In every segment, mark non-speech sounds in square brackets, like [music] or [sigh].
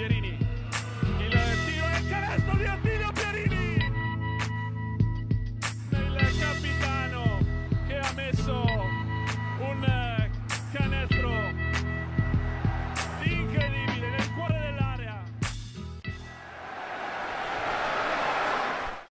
Pierini. Il tiro e il canestro di Attilio Pierini. Il capitano che ha messo un canestro incredibile nel cuore dell'area.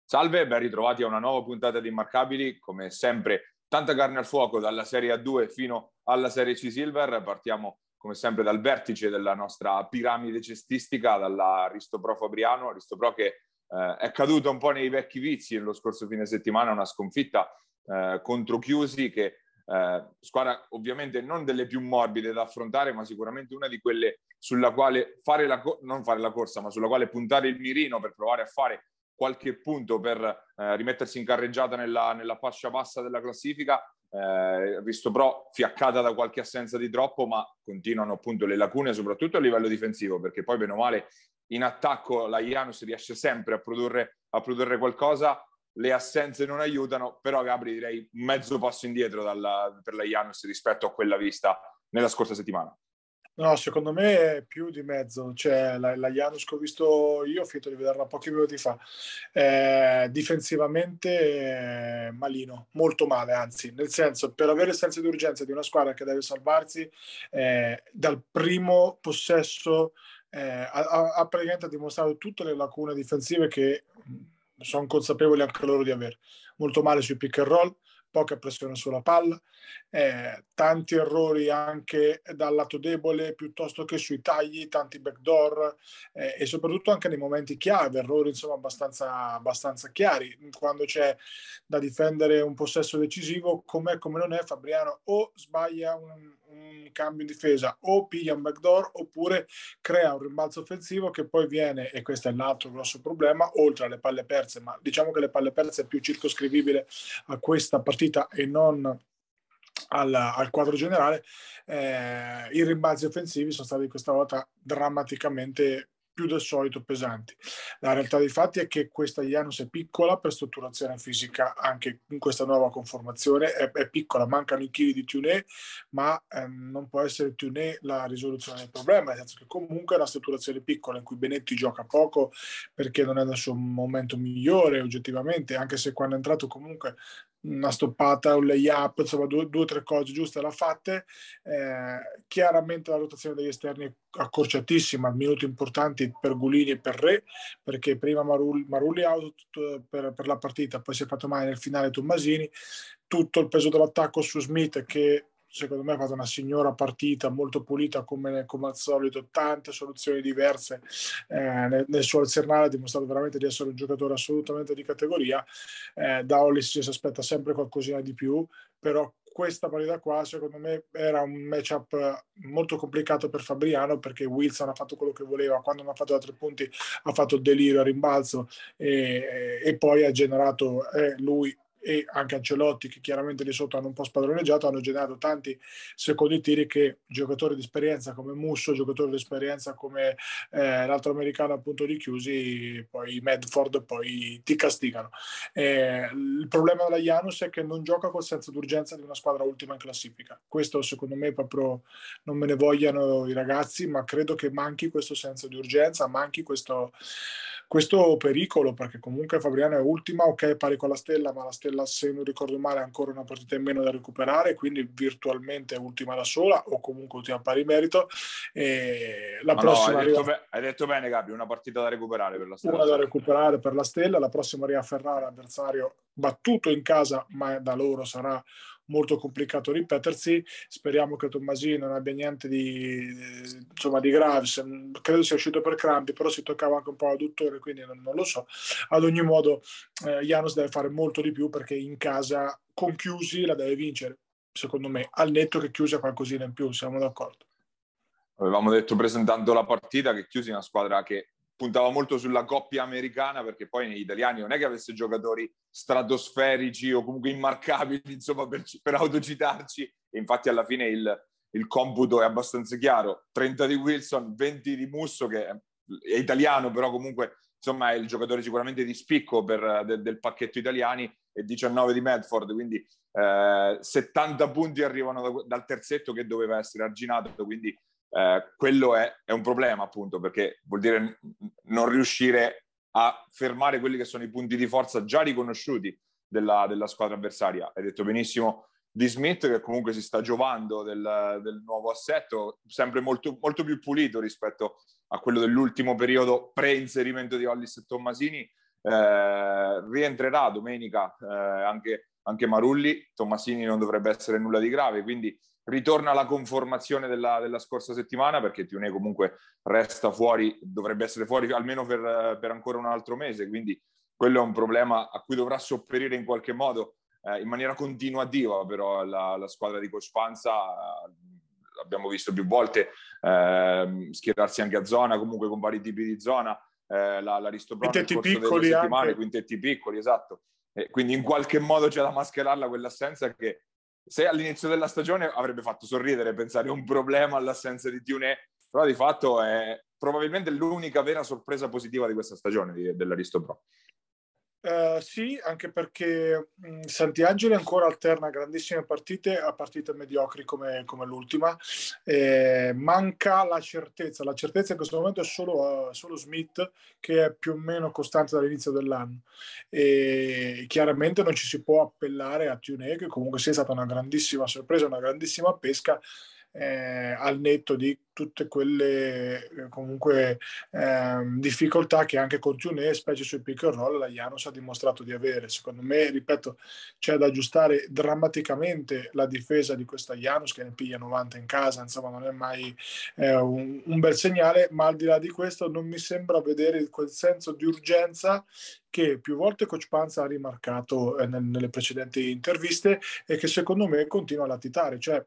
Salve, ben ritrovati a una nuova puntata di Immarcabili. Come sempre, tanta carne al fuoco dalla Serie A2 fino alla Serie C Silver. Partiamo come sempre dal vertice della nostra piramide cestistica, dall'Aristopro Fabriano, Aristopro che eh, è caduto un po' nei vecchi vizi lo scorso fine settimana, una sconfitta eh, contro Chiusi che eh, squadra ovviamente non delle più morbide da affrontare, ma sicuramente una di quelle sulla quale fare la, non fare la corsa, ma sulla quale puntare il mirino per provare a fare qualche punto per eh, rimettersi in carreggiata nella, nella fascia bassa della classifica eh, visto però fiaccata da qualche assenza di troppo, ma continuano appunto le lacune, soprattutto a livello difensivo, perché poi bene o male in attacco la Janus riesce sempre a produrre, a produrre qualcosa, le assenze non aiutano, però Gabri direi mezzo passo indietro dalla, per la Janus rispetto a quella vista nella scorsa settimana. No, secondo me è più di mezzo. Cioè, la, la Janus che ho visto io, ho finito di vederla pochi minuti fa, eh, difensivamente eh, malino, molto male, anzi, nel senso, per avere il senso di urgenza di una squadra che deve salvarsi eh, dal primo possesso, eh, ha, ha praticamente dimostrato tutte le lacune difensive che sono consapevoli anche loro di avere. Molto male sui pick and roll, poca pressione sulla palla, eh, tanti errori anche dal lato debole piuttosto che sui tagli, tanti backdoor eh, e soprattutto anche nei momenti chiave, errori insomma abbastanza, abbastanza chiari. Quando c'è da difendere un possesso decisivo, com'è come non è, Fabriano o sbaglia un, un cambio in difesa o piglia un backdoor oppure crea un rimbalzo offensivo che poi viene, e questo è l'altro grosso problema, oltre alle palle perse, ma diciamo che le palle perse è più circoscrivibile a questa partita e non al, al quadro generale, eh, i rimbalzi offensivi sono stati questa volta drammaticamente più del solito pesanti. La realtà dei fatti è che questa Janus è piccola per strutturazione fisica anche in questa nuova conformazione, è, è piccola, mancano i chili di Tuné, ma ehm, non può essere Tuné la risoluzione del problema, nel senso che comunque è una strutturazione piccola in cui Benetti gioca poco perché non è nel suo momento migliore oggettivamente, anche se quando è entrato comunque una stoppata, un layup, insomma due o tre cose giuste l'ha fatte. Eh, chiaramente la rotazione degli esterni è accorciatissima, minuti importanti per Gulini e per Re, perché prima Marulli, Marulli out per, per, la partita, poi si è fatto male nel finale Tommasini, tutto il peso dell'attacco su Smith che secondo me ha fatto una signora partita molto pulita come, come al solito, tante soluzioni diverse eh, nel, nel, suo arsenale, ha dimostrato veramente di essere un giocatore assolutamente di categoria. Eh, da Hollis si aspetta sempre qualcosina di più, però questa partita qua secondo me era un matchup molto complicato per Fabriano perché Wilson ha fatto quello che voleva, quando non ha fatto da tre punti ha fatto delirio a rimbalzo e, e poi ha generato eh, lui e anche Ancelotti che chiaramente lì sotto hanno un po' spadroneggiato hanno generato tanti secondi tiri che giocatori di esperienza come Musso, giocatori di esperienza come eh, l'altro americano appunto di chiusi poi Medford poi ti castigano. Eh, il problema della Janus è che non gioca col senso d'urgenza di una squadra ultima in classifica. Questo secondo me proprio non me ne vogliano i ragazzi ma credo che manchi questo senso di urgenza manchi questo questo pericolo perché comunque Fabriano è ultima, ok pari con la Stella, ma la Stella se non ricordo male ha ancora una partita in meno da recuperare, quindi virtualmente è ultima da sola o comunque ultima pari merito. E la ma prossima no, hai, detto hai, detto bene Gabi, una partita da recuperare per la Stella. Una da recuperare per la Stella, la prossima arriva a Ferrara, avversario battuto in casa, ma da loro sarà molto complicato ripetersi. Speriamo che Tommasini non abbia niente di, insomma, di grave, credo sia uscito per crampi, però si toccava anche un po' l'adduttore, quindi non, non, lo so. Ad ogni modo, eh, Janus deve fare molto di più perché in casa con chiusi la deve vincere, secondo me, al netto che chiusi ha qualcosina in più, siamo d'accordo. Avevamo detto presentando la partita che chiusi una squadra che puntava molto sulla coppia americana perché poi negli italiani non è che avesse giocatori stratosferici o comunque immarcabili insomma per, per autocitarci. E infatti alla fine il, il, computo è abbastanza chiaro. 30 di Wilson, 20 di Musso che è, italiano però comunque insomma è il giocatore sicuramente di spicco per, de, del pacchetto italiani e 19 di Medford quindi eh, 70 punti arrivano da, dal terzetto che doveva essere arginato quindi eh, quello è, è, un problema appunto perché vuol dire non riuscire a fermare quelli che sono i punti di forza già riconosciuti della, della squadra avversaria. Hai detto benissimo di Smith che comunque si sta giovando del, del nuovo assetto, sempre molto, molto, più pulito rispetto a quello dell'ultimo periodo pre-inserimento di Hollis e Tommasini. Eh, rientrerà domenica eh, anche, anche, Marulli, Tommasini non dovrebbe essere nulla di grave, quindi ritorna alla conformazione della, della scorsa settimana perché Tione comunque resta fuori, dovrebbe essere fuori almeno per, per ancora un altro mese, quindi quello è un problema a cui dovrà sopperire in qualche modo eh, in maniera continuativa, però la, la squadra di Coach Panza eh, abbiamo visto più volte eh, schierarsi anche a zona, comunque con vari tipi di zona, eh, la, l'Aristobron nel corso piccoli delle settimane, anche. quintetti piccoli, esatto. E quindi in qualche modo c'è da mascherarla quell'assenza che se all'inizio della stagione avrebbe fatto sorridere pensare un problema all'assenza di Tiune, però di fatto è probabilmente l'unica vera sorpresa positiva di questa stagione di, dell'Aristo Pro. Uh, sì, anche perché mh, Santiangeli ancora alterna grandissime partite a partite mediocri come, come l'ultima. Eh, manca la certezza. La certezza in questo momento è solo, uh, solo, Smith, che è più o meno costante dall'inizio dell'anno. E chiaramente non ci si può appellare a Tune, che comunque sia stata una grandissima sorpresa, una grandissima pesca eh, al netto di tutte quelle eh, comunque eh, difficoltà che anche con Tune, specie sui pick and roll, la Janus ha dimostrato di avere. Secondo me, ripeto, c'è da aggiustare drammaticamente la difesa di questa Janus che ne piglia 90 in casa, insomma non è mai eh, un, un bel segnale, ma al di là di questo non mi sembra vedere quel senso di urgenza che più volte Coach Panza ha rimarcato eh, nelle precedenti interviste e che secondo me continua a latitare. Cioè,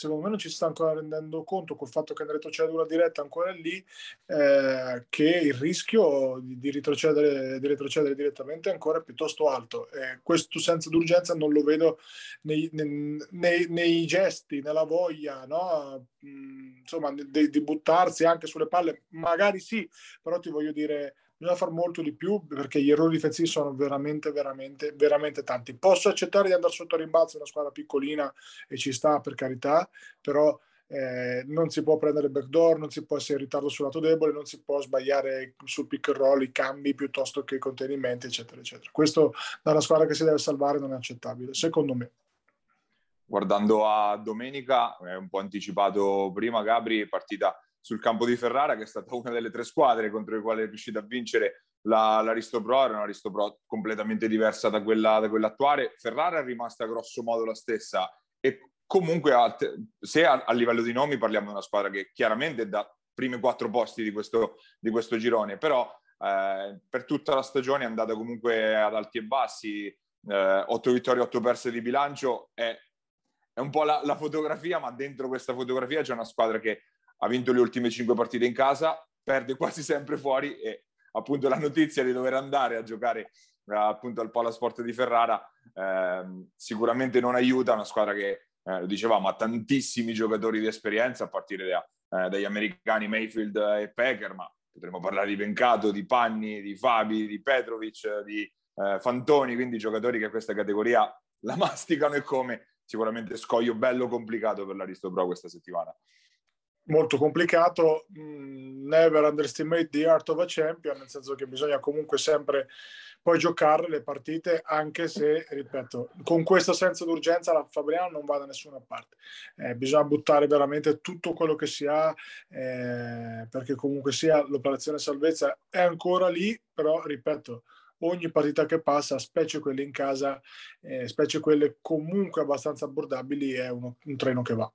secondo me non ci sta ancora rendendo conto col fatto che in retrocedura diretta ancora lì eh, che il rischio di, di, retrocedere, di, retrocedere, direttamente è ancora piuttosto alto. Eh, questo senso d'urgenza non lo vedo nei, nei, nei gesti, nella voglia, no? mm, insomma, di, di buttarsi anche sulle palle. Magari sì, però ti voglio dire bisogna fare molto di più perché gli errori difensivi sono veramente, veramente, veramente tanti. Posso accettare di andare sotto rimbalzo una squadra piccolina e ci sta per carità, però eh, non si può prendere backdoor, non si può essere in ritardo sul lato debole, non si può sbagliare sul pick and roll, i cambi piuttosto che i contenimenti, eccetera, eccetera. Questo da una squadra che si deve salvare non è accettabile, secondo me. Guardando a domenica, è un po' anticipato prima Gabri, partita sul campo di Ferrara, che è stata una delle tre squadre contro le quali è riuscita a vincere la, l'Aristo Pro, era un'Aristo Pro completamente diversa da quella, da quella attuale. Ferrara è rimasta grosso modo la stessa e comunque se a, a, livello di nomi parliamo di una squadra che chiaramente è da primi quattro posti di questo, di questo girone, però eh, per tutta la stagione è andata comunque ad alti e bassi, eh, otto vittorie, otto perse di bilancio, è, è un po' la, la, fotografia, ma dentro questa fotografia c'è una squadra che ha vinto le ultime cinque partite in casa, perde quasi sempre fuori e appunto la notizia di dover andare a giocare eh, appunto al Palasport di Ferrara eh, sicuramente non aiuta una squadra che, eh, lo dicevamo, ha tantissimi giocatori di esperienza a partire da, eh, dagli americani Mayfield e Pecker, ma potremmo parlare di Vencato, di Panni, di Fabi, di Petrovic, di eh, Fantoni, quindi giocatori che questa categoria la masticano e come sicuramente scoglio bello complicato per l'Aristo Pro questa settimana molto complicato. Mm, never underestimate the art of a champion, nel senso che bisogna comunque sempre poi giocare le partite, anche se, ripeto, con questo senso d'urgenza la Fabriano non va da nessuna parte. Eh, bisogna buttare veramente tutto quello che si ha, eh, perché comunque sia l'operazione salvezza è ancora lì, però, ripeto, ogni partita che passa, specie quelle in casa, eh, specie quelle comunque abbastanza abbordabili, è uno, un treno che va.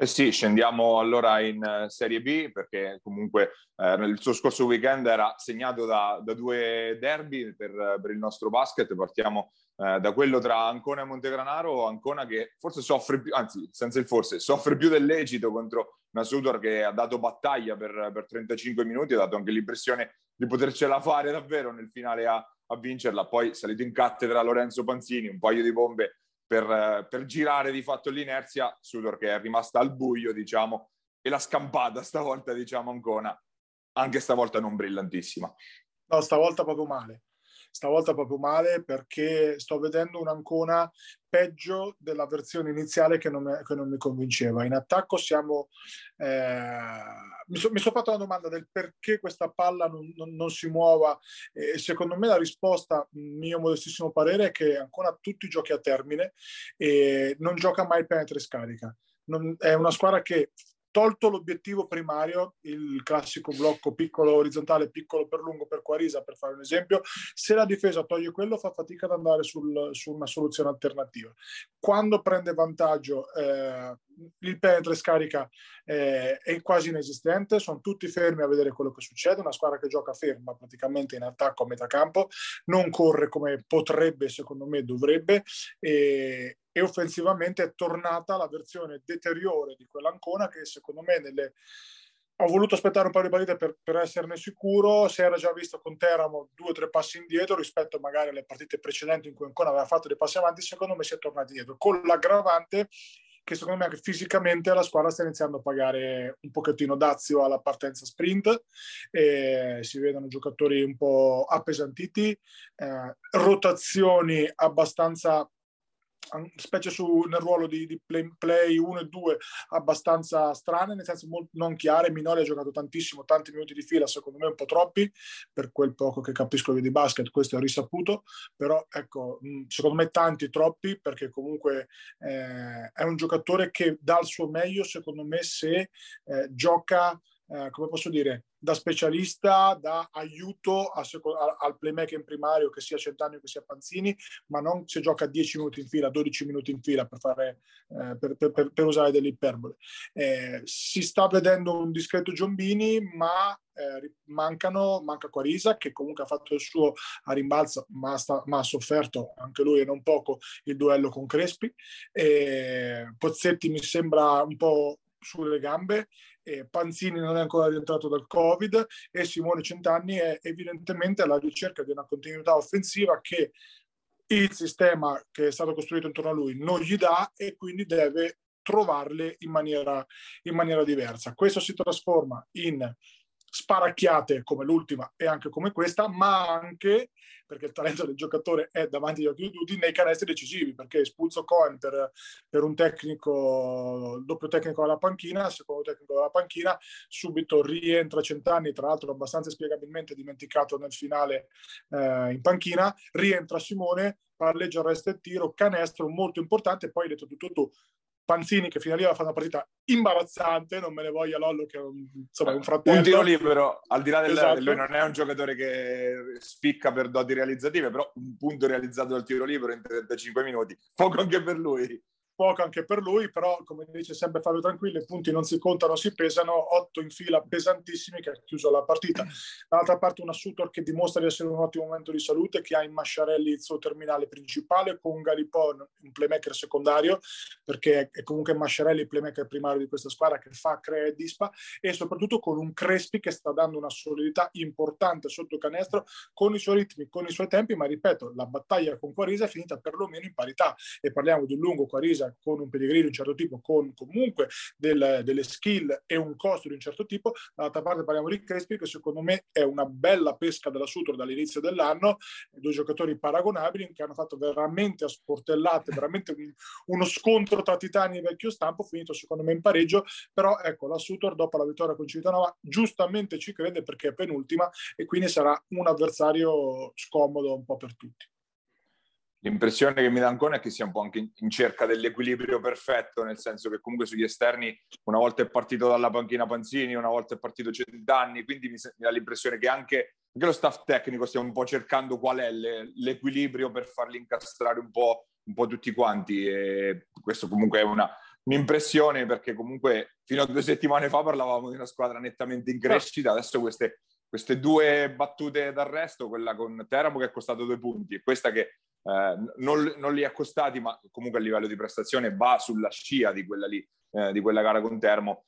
Eh sì, scendiamo allora in uh, Serie B perché comunque eh, il suo scorso weekend era segnato da, da due derby per, per, il nostro basket. Partiamo eh, da quello tra Ancona e Montegranaro, Ancona che forse soffre più, anzi senza il forse, soffre più dell'esito contro una che ha dato battaglia per, per 35 minuti, ha dato anche l'impressione di potercela fare davvero nel finale a, a vincerla. Poi salito in cattedra Lorenzo Panzini, un paio di bombe per, per, girare di fatto l'inerzia, Sudor che è rimasta al buio, diciamo, e la scampata stavolta, diciamo, Ancona, anche stavolta non brillantissima. No, stavolta proprio male. Stavolta proprio male perché sto vedendo un'Ancona peggio della versione iniziale che non, che non mi convinceva. In attacco siamo... Eh, mi, so, sono fatto la domanda del perché questa palla non, non, non, si muova e secondo me la risposta, mio modestissimo parere, è che ancora tutti i giochi a termine e non gioca mai penetra e scarica. Non, è una squadra che tolto l'obiettivo primario, il classico blocco piccolo orizzontale, piccolo per lungo per Quarisa, per fare un esempio, se la difesa toglie quello fa fatica ad andare sul, su una soluzione alternativa. Quando prende vantaggio eh, il penetra e scarica eh, è quasi inesistente, sono tutti fermi a vedere quello che succede, una squadra che gioca ferma praticamente in attacco a metà campo, non corre come potrebbe, secondo me dovrebbe, e, e offensivamente è tornata la versione deteriore di quell'Ancona che secondo me nelle ho voluto aspettare un paio di partite per, per, esserne sicuro. Si era già visto con Teramo due o tre passi indietro rispetto magari alle partite precedenti in cui ancora aveva fatto dei passi avanti. Secondo me si è tornati indietro, con l'aggravante che secondo me anche fisicamente la squadra sta iniziando a pagare un pochettino dazio alla partenza sprint. Si vedono giocatori un po' appesantiti, eh, rotazioni abbastanza specie su, nel ruolo di, di play, play, 1 e 2 abbastanza strane, nel senso molto, non chiare. Minoli ha giocato tantissimo, tanti minuti di fila, secondo me un po' troppi, per quel poco che capisco io di basket, questo è risaputo, però ecco, secondo me tanti troppi, perché comunque eh, è un giocatore che dà il suo meglio, secondo me, se eh, gioca eh, come posso dire, da specialista, da aiuto a, a, al playmaker in primario, che sia Centanio che sia Panzini, ma non se gioca 10 minuti in fila, 12 minuti in fila per, fare, eh, per, per, per usare delle iperbole. Eh, si sta vedendo un discreto Giombini, ma eh, mancano, manca Quarisa che comunque ha fatto il suo a rimbalzo, ma, sta, ma ha sofferto anche lui e non poco il duello con Crespi. Pozzetti mi sembra un po' sulle gambe eh, Panzini non è ancora rientrato dal Covid e Simone Centanni è evidentemente alla ricerca di una continuità offensiva che il sistema che è stato costruito intorno a lui non gli dà e quindi deve trovarle in maniera, in maniera diversa. Questo si trasforma in sparacchiate come l'ultima e anche come questa, ma anche perché il talento del giocatore è davanti agli occhi di tutti nei canestri decisivi, perché espulso Cohen per, per un tecnico, doppio tecnico alla panchina, secondo tecnico dalla panchina, subito rientra Centanni, tra l'altro abbastanza spiegabilmente dimenticato nel finale eh, in panchina, rientra Simone, palleggia, resta e tiro, canestro molto importante, poi hai detto tutto tu, Panzini che fino a lì aveva fatto una partita imbarazzante, non me ne voglia Lollo che è un, insomma, un fratello. Un tiro libero, al di là del esatto. lui non è un giocatore che spicca per doti realizzative, però un punto realizzato dal tiro libero in 35 minuti, poco anche per lui poco anche per lui, però come dice sempre Fabio Tranquillo, i punti non si contano, si pesano, otto in fila pesantissimi che ha chiuso la partita. Dall'altra parte una Sutor che dimostra di essere un ottimo momento di salute, che ha in Masciarelli il suo terminale principale, con Garipon un playmaker secondario, perché è comunque Masciarelli il playmaker primario di questa squadra che fa, crea e dispa, e soprattutto con un Crespi che sta dando una solidità importante sotto canestro, con i suoi ritmi, con i suoi tempi, ma ripeto, la battaglia con Quarisa è finita perlomeno in parità, e parliamo di un lungo Quarisa con un pedigree di un certo tipo, con comunque del, delle skill e un costo di un certo tipo. Dall'altra parte parliamo di Crespi, che secondo me è una bella pesca della Sutor dall'inizio dell'anno, due giocatori paragonabili che hanno fatto veramente a sportellate, veramente un, uno scontro tra titani e vecchio stampo, finito secondo me in pareggio, però ecco, la Sutor dopo la vittoria con Civitanova giustamente ci crede perché è penultima e quindi sarà un avversario scomodo un po' per tutti. L'impressione che mi dà ancora è che sia un po' anche in cerca dell'equilibrio perfetto, nel senso che comunque sugli esterni una volta è partito dalla panchina Panzini, una volta è partito Centanni, quindi mi, dà l'impressione che anche, anche, lo staff tecnico stia un po' cercando qual è le, l'equilibrio per farli incastrare un po', un po' tutti quanti e questo comunque è una, un'impressione perché comunque fino a due settimane fa parlavamo di una squadra nettamente in crescita, adesso queste, queste due battute d'arresto, quella con Teramo che è costato due punti e questa che non, non, li ha costati, ma comunque a livello di prestazione va sulla scia di quella, lì, eh, di quella gara con Termo.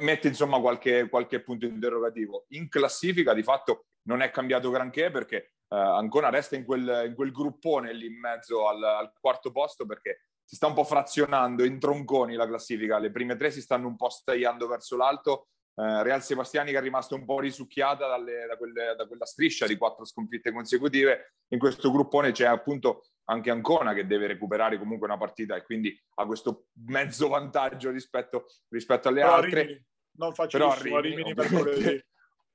Mette insomma qualche, qualche, punto interrogativo. In classifica di fatto non è cambiato granché perché eh, ancora resta in quel, in quel, gruppone lì in mezzo al, al, quarto posto perché si sta un po' frazionando in tronconi la classifica. Le prime tre si stanno un po' stagliando verso l'alto eh, Real Sebastiani che è rimasto un po' risucchiata dalle, da, quelle, da, quella striscia di quattro sconfitte consecutive. In questo gruppone c'è appunto anche Ancona che deve recuperare comunque una partita e quindi ha questo mezzo vantaggio rispetto, rispetto alle Però altre. Rimini. Non faccio Però Rimini, ovviamente.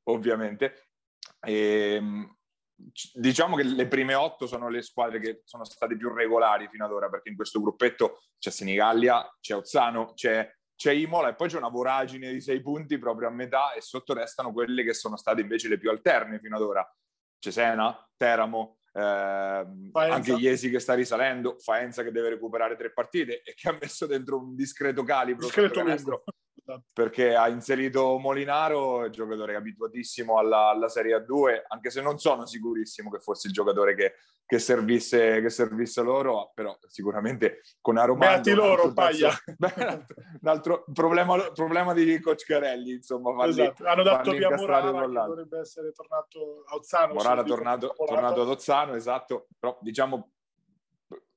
ovviamente. E, ehm, diciamo che le prime otto sono le squadre che sono state più regolari fino ad ora perché in questo gruppetto c'è Senigallia, c'è Ozzano, c'è c'è Imola e poi c'è una voragine di sei punti proprio a metà e sotto restano quelle che sono state invece le più alterne fino ad ora. Cesena, Teramo, eh, anche Iesi che sta risalendo, Faenza che deve recuperare tre partite e che ha messo dentro un discreto calibro discreto. Perché ha inserito Molinaro, giocatore abituatissimo alla, alla Serie A2, anche se non sono sicurissimo che fosse il giocatore che che servisse, che servisse loro, però sicuramente con Aromando... Beati loro, paglia! [laughs] un altro problema, problema di Coach Carelli, insomma. Farli, esatto. Hanno dato via Morara, dovrebbe essere tornato a Ozzano. Morara è tornato, tornato ad Ozzano, esatto, però diciamo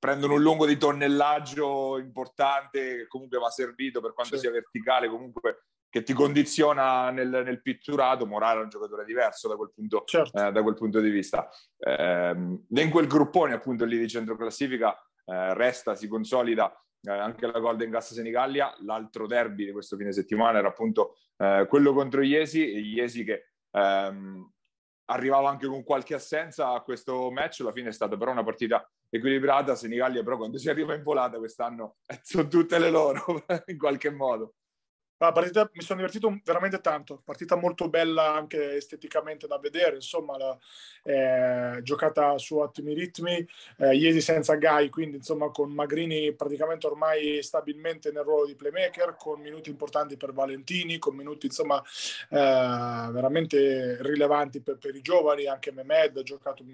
prendono un lungo di tonnellaggio importante che comunque va servito per quanto sì. sia verticale, comunque che ti condiziona nel, nel pitturato, Morale è un giocatore diverso da quel punto, certo. eh, da quel punto di vista. Eh, in quel gruppone appunto lì di centro classifica eh, resta, si consolida eh, anche la Golden Gas Senigallia, l'altro derby di questo fine settimana era appunto eh, quello contro Iesi, Iesi che ehm, arrivava anche con qualche assenza a questo match, alla fine è stata però una partita equilibrata, Senigallia però quando si arriva in volata quest'anno eh, sono tutte le loro [laughs] in qualche modo. La partita mi sono divertito veramente tanto, partita molto bella anche esteticamente da vedere, insomma, la, eh, giocata su ottimi ritmi, eh, ieri senza Gai, quindi insomma con Magrini praticamente ormai stabilmente nel ruolo di playmaker, con minuti importanti per Valentini, con minuti insomma eh, veramente rilevanti per, per, i giovani, anche Mehmed ha giocato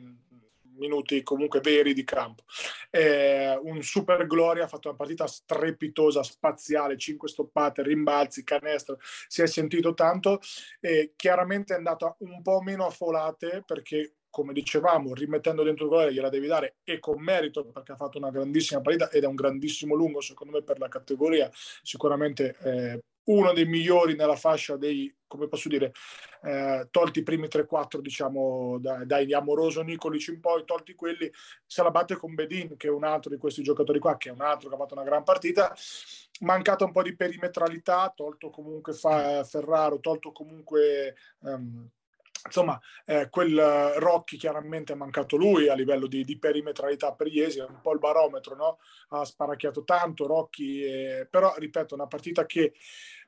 minuti comunque veri di campo. Eh, un super Gloria ha fatto una partita strepitosa, spaziale, 5 stoppate, rimbalzi, canestro, si è sentito tanto e chiaramente è andata un po' meno a folate perché come dicevamo, rimettendo dentro il gol gliela devi dare e con merito perché ha fatto una grandissima partita ed è un grandissimo lungo secondo me per la categoria, sicuramente eh, uno dei migliori nella fascia dei, come posso dire, eh, tolti i primi 3-4, diciamo, dai, dai Amoroso Nicolic in poi, tolti quelli, se la batte con Bedin, che è un altro di questi giocatori qua, che è un altro che ha fatto una gran partita, mancata un po' di perimetralità, tolto comunque Ferraro, tolto comunque... Um, insomma, eh, quel Rocchi chiaramente è mancato lui a livello di, di perimetralità per Iesi, è un po' il barometro, no? Ha sparacchiato tanto Rocchi, eh, però ripeto, una partita che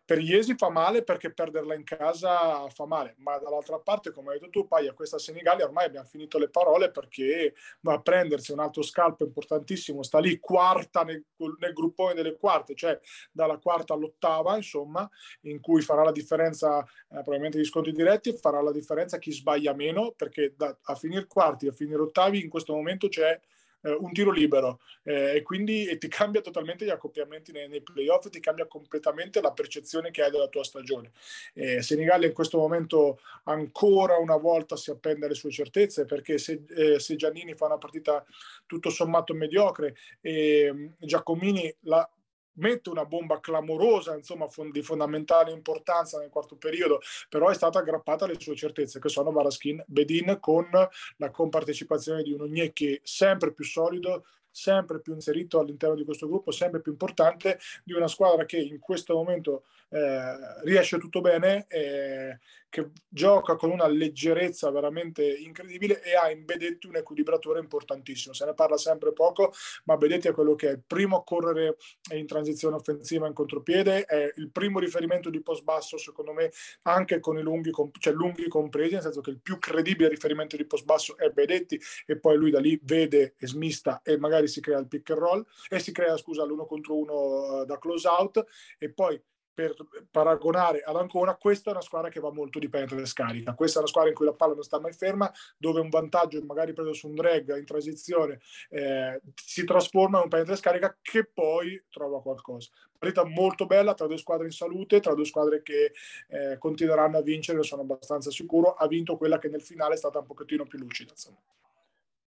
per Iesi fa male perché perderla in casa fa male, ma dall'altra parte, come hai detto tu, Paia, questa Senigallia ormai abbiamo finito le parole perché va a prendersi un altro scalpo importantissimo, sta lì quarta nel, nel gruppone delle quarte, cioè dalla quarta all'ottava, insomma, in cui farà la differenza eh, probabilmente gli sconti diretti, farà la differenza chi sbaglia meno, perché da, a finire quarti, a finire ottavi, in questo momento c'è eh, un tiro libero eh, e quindi e ti cambia totalmente gli accoppiamenti nei, nei playoff, ti cambia completamente la percezione che hai della tua stagione. Eh, Senigallia in questo momento ancora una volta si appende alle sue certezze perché se, eh, se Giannini fa una partita tutto sommato mediocre e mm, Giacomini la mette una bomba clamorosa, insomma, di fondamentale importanza nel quarto periodo, però è stata aggrappata alle sue certezze, che sono Varaskin, Bedin, con la compartecipazione di un Onyeki sempre più solido, sempre più inserito all'interno di questo gruppo, sempre più importante di una squadra che in questo momento eh, riesce tutto bene, eh, che gioca con una leggerezza veramente incredibile e ha in Bedetti un equilibratore importantissimo. Se ne parla sempre poco, ma Bedetti è quello che è il primo a correre in transizione offensiva in contropiede, è il primo riferimento di post basso, secondo me, anche con i lunghi, cioè lunghi compresi, nel senso che il più credibile riferimento di post basso è Bedetti e poi lui da lì vede e smista e magari si crea il pick and roll e si crea, scusa, l'uno contro uno uh, da close out e poi per paragonare ad Ancona, questa è una squadra che va molto di penetra e scarica. Questa è una squadra in cui la palla non sta mai ferma, dove un vantaggio magari preso su un drag in transizione eh, si trasforma in un penetra e scarica che poi trova qualcosa. Partita molto bella tra due squadre in salute, tra due squadre che eh, continueranno a vincere, sono abbastanza sicuro. Ha vinto quella che nel finale è stata un pochettino più lucida. Insomma.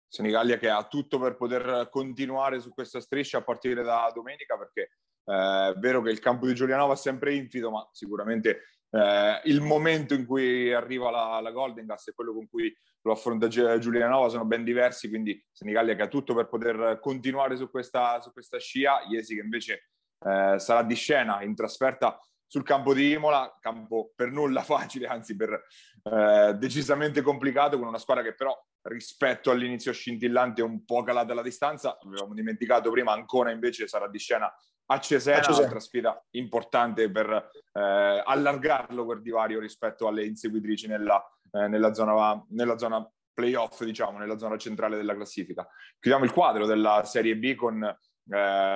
Senigallia che ha tutto per poter continuare su questa striscia a partire da domenica perché è vero che il campo di Giulianova è sempre infido, ma sicuramente eh, il momento in cui arriva la, la Golden Gas e quello con cui lo affronta Giulianova sono ben diversi, quindi Senigallia che ha tutto per poter continuare su questa, su questa scia, Iesi che invece eh, sarà di scena in trasferta sul campo di Imola, campo per nulla [laughs] facile, anzi per eh, decisamente complicato, con una squadra che però rispetto all'inizio scintillante è un po' calata la distanza, avevamo dimenticato prima, Ancona invece sarà di scena a Cesena, a Cesena. un'altra sfida importante per eh, allargarlo quel divario rispetto alle inseguitrici nella, eh, nella, zona, nella zona playoff, diciamo, nella zona centrale della classifica. Chiudiamo il quadro della Serie B con eh,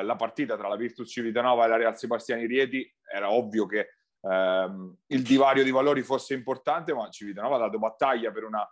la partita tra la Virtus Civitanova e la Real Sebastiani Rieti. Era ovvio che ehm, il divario di valori fosse importante, ma Civitanova ha dato battaglia per una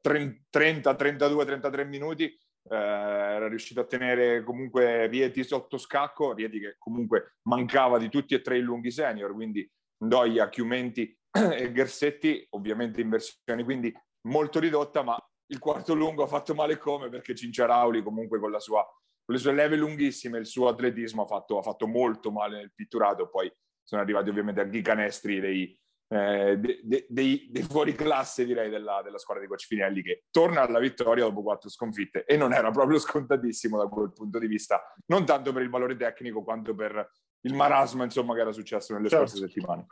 30, 32, 33 minuti. Eh, era riuscito a tenere comunque Rieti sotto scacco, Rieti che comunque mancava di tutti e tre i lunghi senior, quindi Ndoia, Chiumenti [clears throat] e Gersetti, ovviamente in versione quindi molto ridotta, ma il quarto lungo ha fatto male come perché Cinciarauli comunque con, sua, con le sue leve lunghissime, il suo atletismo ha fatto, ha fatto, molto male nel pitturato, poi sono arrivati ovviamente anche i canestri dei, eh, de, de, dei, dei fuori classe direi della, della, squadra di Coach Finelli che torna alla vittoria dopo quattro sconfitte e non era proprio scontatissimo da quel punto di vista, non tanto per il valore tecnico quanto per il marasma insomma che era successo nelle certo. scorse settimane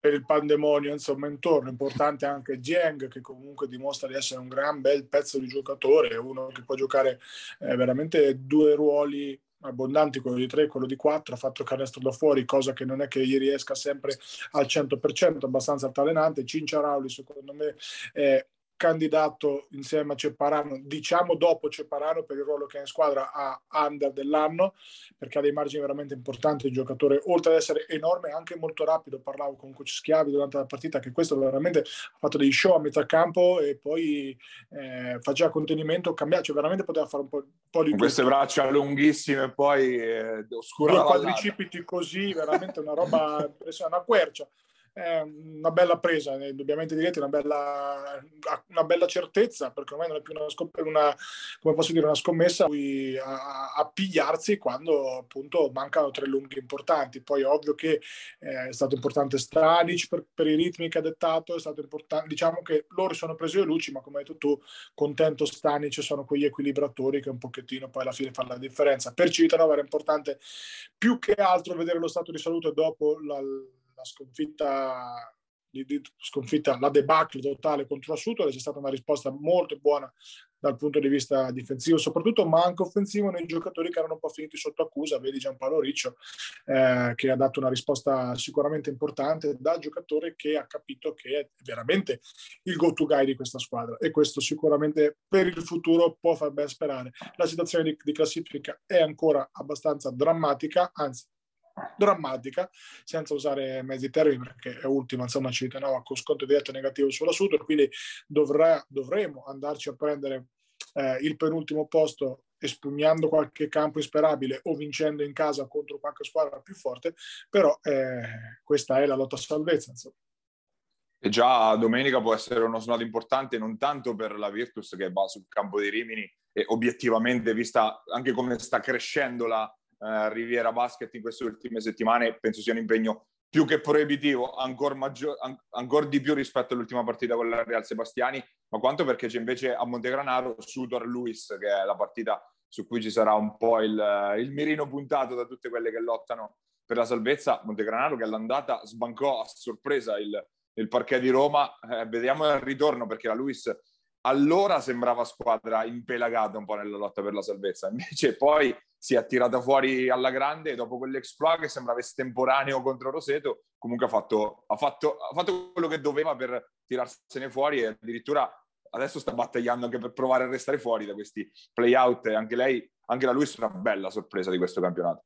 per il pandemonio insomma intorno. Importante anche Jiang che comunque dimostra di essere un gran bel pezzo di giocatore, uno che può giocare eh, veramente due ruoli abbondanti, quello di 3 e quello di 4, ha fatto canestro da fuori, cosa che non è che gli riesca sempre al 100%, abbastanza altalenante. Cinciarauli secondo me è candidato insieme a Ceparano, diciamo dopo Ceparano per il ruolo che ha in squadra a under dell'anno, perché ha dei margini veramente importanti, il giocatore. Oltre ad essere enorme anche molto rapido, parlavo con coach Schiavi durante la partita che questo veramente ha fatto dei show a metà campo e poi eh, faceva contenimento, cambiava, cioè veramente poteva fare un po', un po di... Con queste braccia lunghissime poi eh, oscura... quadricipiti così, veramente una roba [laughs] impressionante, una quercia è una bella presa, indubbiamente direte una bella, una bella certezza, perché ormai non è più una, una, come posso dire, una scommessa a, a, pigliarsi quando appunto mancano tre lunghi importanti. Poi ovvio che eh, è stato importante Stanic per, per, i ritmi che ha dettato, è stato importante, diciamo che loro sono presi le luci, ma come hai detto tu, contento Stanic sono quegli equilibratori che un pochettino poi alla fine fanno la differenza. Per Civitanova era importante più che altro vedere lo stato di salute dopo la la sconfitta, sconfitta, la debacle totale contro Assuto, c'è stata una risposta molto buona dal punto di vista difensivo, soprattutto ma anche offensivo nei giocatori che erano un po' finiti sotto accusa, vedi Giampaolo Riccio eh, che ha dato una risposta sicuramente importante da giocatore che ha capito che è veramente il go-to guy di questa squadra e questo sicuramente per il futuro può far ben sperare. La situazione di, di classifica è ancora abbastanza drammatica, anzi [laughs] drammatica, senza usare mezzi termini perché è ultima, insomma ci riteneva con sconto diretto negativo sulla Sud, quindi dovrà, dovremo andarci a prendere eh, il penultimo posto espugnando qualche campo insperabile o vincendo in casa contro qualche squadra più forte, però eh, questa è la lotta a salvezza. Insomma. E già domenica può essere uno snodo importante non tanto per la Virtus che va sul campo di Rimini e obiettivamente vista anche come sta crescendo la, eh, Riviera Basket in queste ultime settimane penso sia un impegno più che proibitivo, ancora an- ancor di più rispetto all'ultima partita con la Real Sebastiani, ma quanto perché c'è invece a Montegranaro Sudor Luis, che è la partita su cui ci sarà un po' il, il mirino puntato da tutte quelle che lottano per la salvezza. Montegranaro che all'andata sbancò a sorpresa il, il parquet di Roma. Eh, vediamo il ritorno perché la Luis allora sembrava squadra impelagata un po' nella lotta per la salvezza, invece poi si è tirata fuori alla grande dopo quell'exploit che sembrava estemporaneo contro Roseto, comunque ha fatto, ha, fatto, ha fatto quello che doveva per tirarsene fuori e addirittura adesso sta battagliando anche per provare a restare fuori da questi play-out anche lei, anche la Luis è una bella sorpresa di questo campionato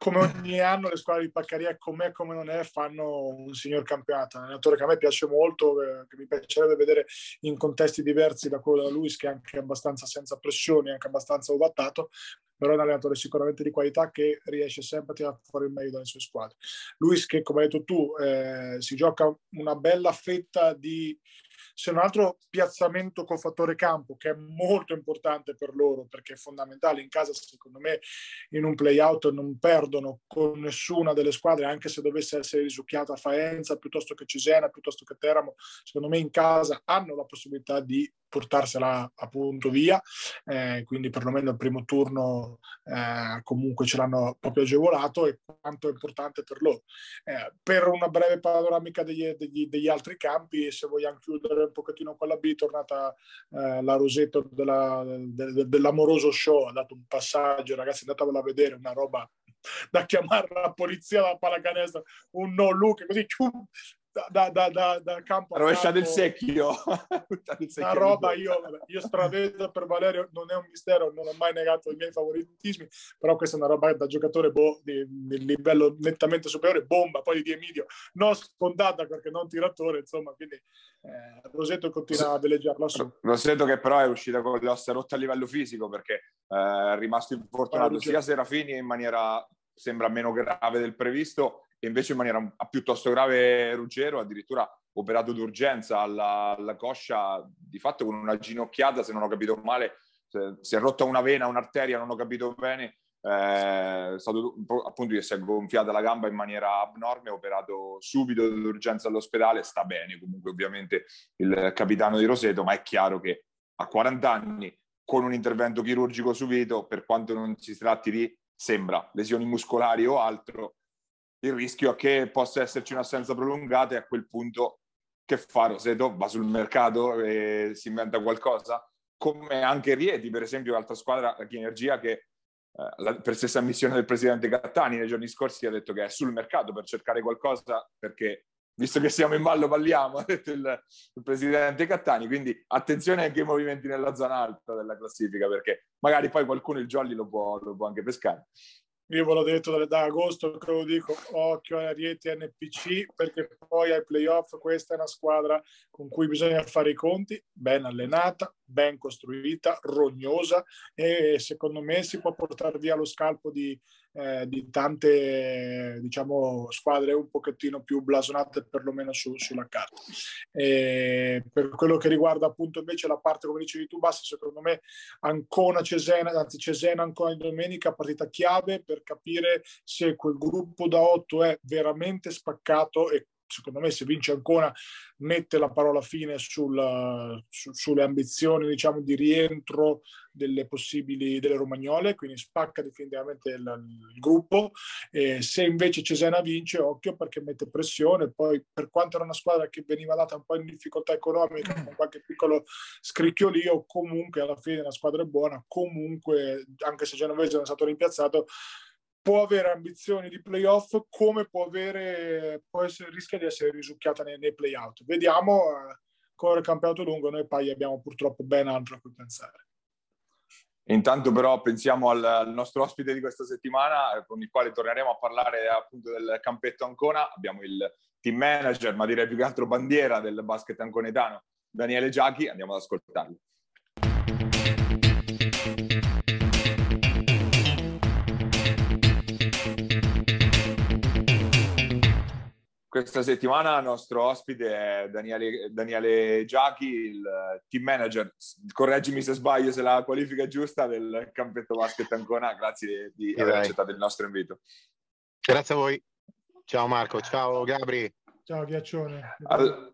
come ogni anno le squadre di Paccaria, com'è come non è, fanno un signor campionato. Un allenatore che a me piace molto, eh, che mi piacerebbe vedere in contesti diversi da quello della Luis, che è anche abbastanza senza pressioni, anche abbastanza ovattato, però è un allenatore sicuramente di qualità che riesce sempre a tirare fuori il meglio dalle sue squadre. Luis che, come hai detto tu, eh, si gioca una bella fetta di se non altro piazzamento col fattore campo, che è molto importante per loro, perché è fondamentale. In casa, secondo me, in un play-out non perdono con nessuna delle squadre, anche se dovesse essere risucchiata Faenza piuttosto che Cesena, piuttosto che Teramo. Secondo me in casa hanno la possibilità di portarsela appunto via, eh, quindi perlomeno il primo turno eh, comunque ce l'hanno proprio agevolato e quanto è importante per loro. Eh, per una breve panoramica degli, degli, degli, altri campi, se vogliamo chiudere un pochettino con la B, è tornata eh, la Rosetto della, de, dell'amoroso show, ha dato un passaggio, ragazzi andatevela a vedere, una roba da chiamare la polizia dalla pallacanestro, un no look, così da, da, da, da campo rovesciato il secchio. [laughs] Una roba io, io stravedo per Valerio non è un mistero non ho mai negato i miei favoritismi però questa è una roba da giocatore boh, di, di livello nettamente superiore bomba poi di Emilio non sfondata perché non tiratore insomma quindi eh, Rosetto continua a veleggiarla su. Rosetto che però è uscita con le ossa rotte a livello fisico perché eh, è rimasto infortunato sia Serafini in maniera sembra meno grave del previsto e invece in maniera piuttosto grave Ruggero, addirittura operato d'urgenza alla, alla coscia, di fatto con una ginocchiata, se non ho capito male, si è rotta una vena, un'arteria, non ho capito bene, eh, è stato appunto che si è gonfiata la gamba in maniera abnorme, operato subito d'urgenza all'ospedale, sta bene comunque ovviamente il capitano di Roseto, ma è chiaro che a 40 anni con un intervento chirurgico subito, per quanto non si tratti di, sembra, lesioni muscolari o altro, il rischio è che possa esserci un'assenza prolungata e a quel punto che fa Roseto? Va sul mercato e si inventa qualcosa? Come anche Rieti, per esempio, l'altra squadra, la Chinergia, che eh, per stessa ammissione del presidente Cattani nei giorni scorsi ha detto che è sul mercato per cercare qualcosa perché visto che siamo in ballo parliamo, [laughs] ha detto il, il, presidente Cattani, quindi attenzione anche ai movimenti nella zona alta della classifica perché magari poi qualcuno il jolly lo può, lo può anche pescare io ve l'ho detto da, da, agosto che lo dico, occhio a Rieti NPC perché poi ai playoff questa è una squadra con cui bisogna fare i conti, ben allenata, ben costruita, rognosa e secondo me si può portare via lo scalpo di, eh, di tante diciamo, squadre un pochettino più blasonate perlomeno su, sulla carta. E per quello che riguarda appunto invece la parte, come dicevi tu, basta secondo me Ancona Cesena, anzi Cesena Ancona domenica, partita chiave per capire se quel gruppo da 8 è veramente spaccato e secondo me se vince ancora mette la parola fine sul, su, sulle ambizioni diciamo, di rientro delle possibili delle romagnole, quindi spacca definitivamente il, il gruppo. E se invece Cesena vince, occhio perché mette pressione. Poi, per quanto era una squadra che veniva data un po' in difficoltà economica, con qualche piccolo scricchiolio, comunque alla fine la squadra è buona. Comunque, anche se Genovese non è stato rimpiazzato, può avere ambizioni di playoff come può avere, può essere, rischia di essere risucchiata nei, nei playout. Vediamo, eh, con il campionato lungo noi poi abbiamo purtroppo ben altro a cui pensare. Intanto però pensiamo al, al, nostro ospite di questa settimana eh, con il quale torneremo a parlare appunto del campetto Ancona. Abbiamo il team manager, ma direi più che altro bandiera del basket anconetano, Daniele Giachi. Andiamo ad ascoltarlo. Questa settimana il nostro ospite è Daniele, Daniele Giachi, il team manager, correggimi se sbaglio, se la qualifica giusta del campetto basket Ancona. Grazie di aver accettato il nostro invito. Grazie a voi. Ciao Marco, ciao Gabri. Ciao Ghiaccione. All...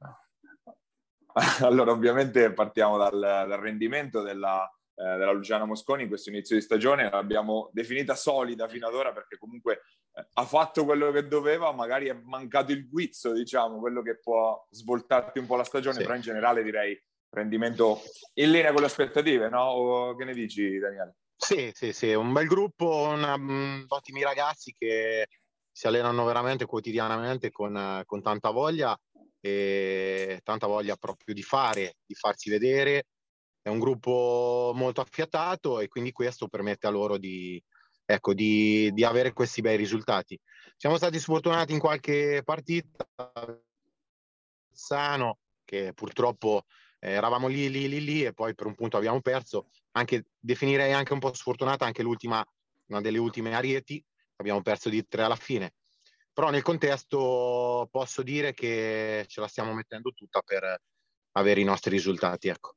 [laughs] Allora, ovviamente partiamo dal, dal rendimento della, eh, della Luciana Mosconi in questo inizio di stagione. L'abbiamo definita solida fino ad ora perché comunque ha fatto quello che doveva, magari è mancato il guizzo, diciamo, quello che può svoltarti un po' la stagione, sì. però in generale direi rendimento in linea con le aspettative, no? O che ne dici, Daniele? Sì, sì, sì, un bel gruppo, una, um, ottimi ragazzi che si allenano veramente quotidianamente con, con tanta voglia e tanta voglia proprio di fare, di farsi vedere. È un gruppo molto affiatato e quindi questo permette a loro di, ecco, di, di, avere questi bei risultati. Siamo stati sfortunati in qualche partita, Sano, che purtroppo eh, eravamo lì, lì, lì, lì e poi per un punto abbiamo perso. Anche, definirei anche un po' sfortunata anche l'ultima, una delle ultime Arieti, abbiamo perso di tre alla fine. Però nel contesto posso dire che ce la stiamo mettendo tutta per avere i nostri risultati. Ecco.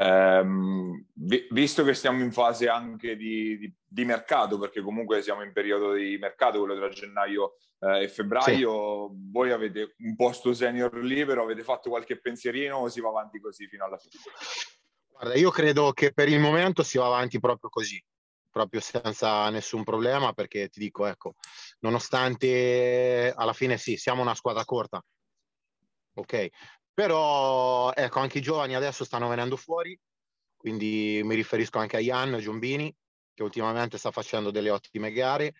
Um, vi, visto che stiamo in fase anche di, di, di, mercato, perché comunque siamo in periodo di mercato, quello tra gennaio eh, e febbraio, sì. voi avete un posto senior libero, avete fatto qualche pensierino o si va avanti così fino alla fine? Guarda, io credo che per il momento si va avanti proprio così, proprio senza nessun problema, perché ti dico, ecco, nonostante alla fine sì, siamo una squadra corta, ok? Però ecco, anche i giovani adesso stanno venendo fuori, quindi mi riferisco anche a Ian Giombini, che ultimamente sta facendo delle ottime gare,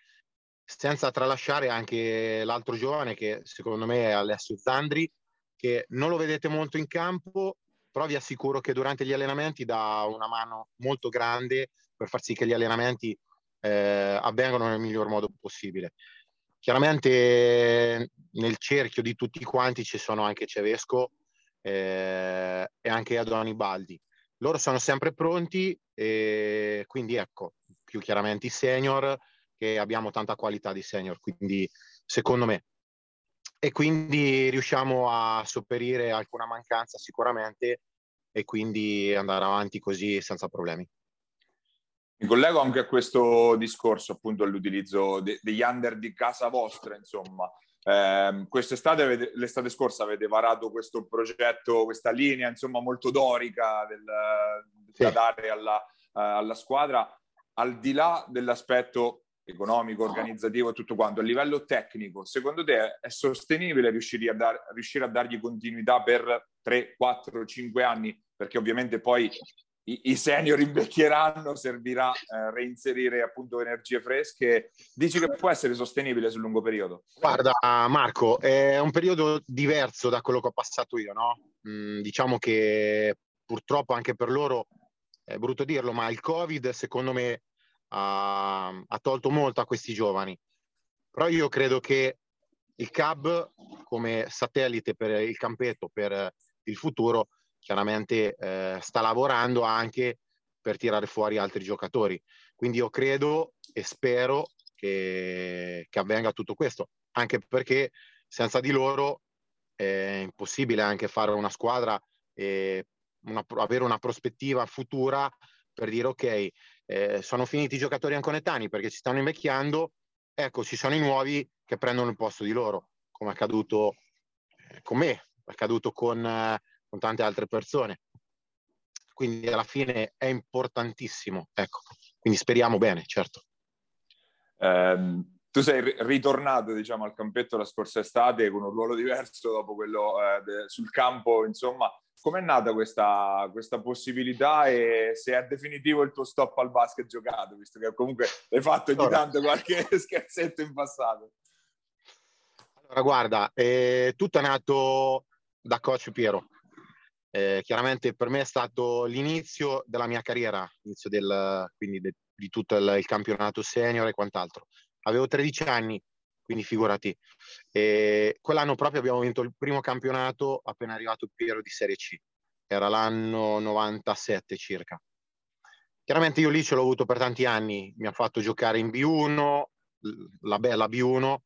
senza tralasciare anche l'altro giovane che secondo me è Alessio Zandri, che non lo vedete molto in campo, però vi assicuro che durante gli allenamenti dà una mano molto grande per far sì che gli allenamenti eh, avvengano nel miglior modo possibile. Chiaramente nel cerchio di tutti quanti ci sono anche Cevesco eh, e anche Adoni Baldi. Loro sono sempre pronti e quindi ecco, più chiaramente i senior, che abbiamo tanta qualità di senior, quindi secondo me. E quindi riusciamo a sopperire alcuna mancanza sicuramente e quindi andare avanti così senza problemi. Mi collego anche a questo discorso, appunto, all'utilizzo de- degli under di casa vostra, insomma. Eh, quest'estate, l'estate scorsa, avete varato questo progetto, questa linea, insomma, molto dorica del, sì. da dare alla, uh, alla squadra. Al di là dell'aspetto economico, organizzativo e tutto quanto, a livello tecnico, secondo te è sostenibile riuscire a, dar, riuscire a dargli continuità per 3, 4, 5 anni? Perché ovviamente poi i, i senior invecchieranno, servirà eh, reinserire appunto energie fresche. Dici che può essere sostenibile sul lungo periodo? Guarda Marco, è un periodo diverso da quello che ho passato io, no? Mm, diciamo che purtroppo anche per loro, è brutto dirlo, ma il Covid secondo me ha, ha tolto molto a questi giovani. Però io credo che il CAB come satellite per il campetto, per il futuro, chiaramente eh, sta lavorando anche per tirare fuori altri giocatori. Quindi io credo e spero che, che avvenga tutto questo, anche perché senza di loro è impossibile anche fare una squadra e una, avere una prospettiva futura per dire ok, eh, sono finiti i giocatori anconetani perché si stanno invecchiando, ecco, ci sono i nuovi che prendono il posto di loro, come è accaduto eh, con me, è accaduto con, eh, con tante altre persone. Quindi alla fine è importantissimo, ecco. Quindi speriamo bene, certo. Eh, tu sei ritornato diciamo, al campetto la scorsa estate con un ruolo diverso dopo quello eh, sul campo, insomma, com'è nata questa, questa, possibilità e se è definitivo il tuo stop al basket giocato, visto che comunque hai fatto ogni tanto qualche [laughs] scherzetto in passato? Allora, guarda, eh, tutto è nato da coach Piero. Eh, chiaramente per me è stato l'inizio della mia carriera, l'inizio del, quindi de, di tutto il, il, campionato senior e quant'altro. Avevo 13 anni, quindi figurati. E quell'anno proprio abbiamo vinto il primo campionato appena arrivato Piero di Serie C. Era l'anno 97 circa. Chiaramente io lì ce l'ho avuto per tanti anni, mi ha fatto giocare in B1, la bella B1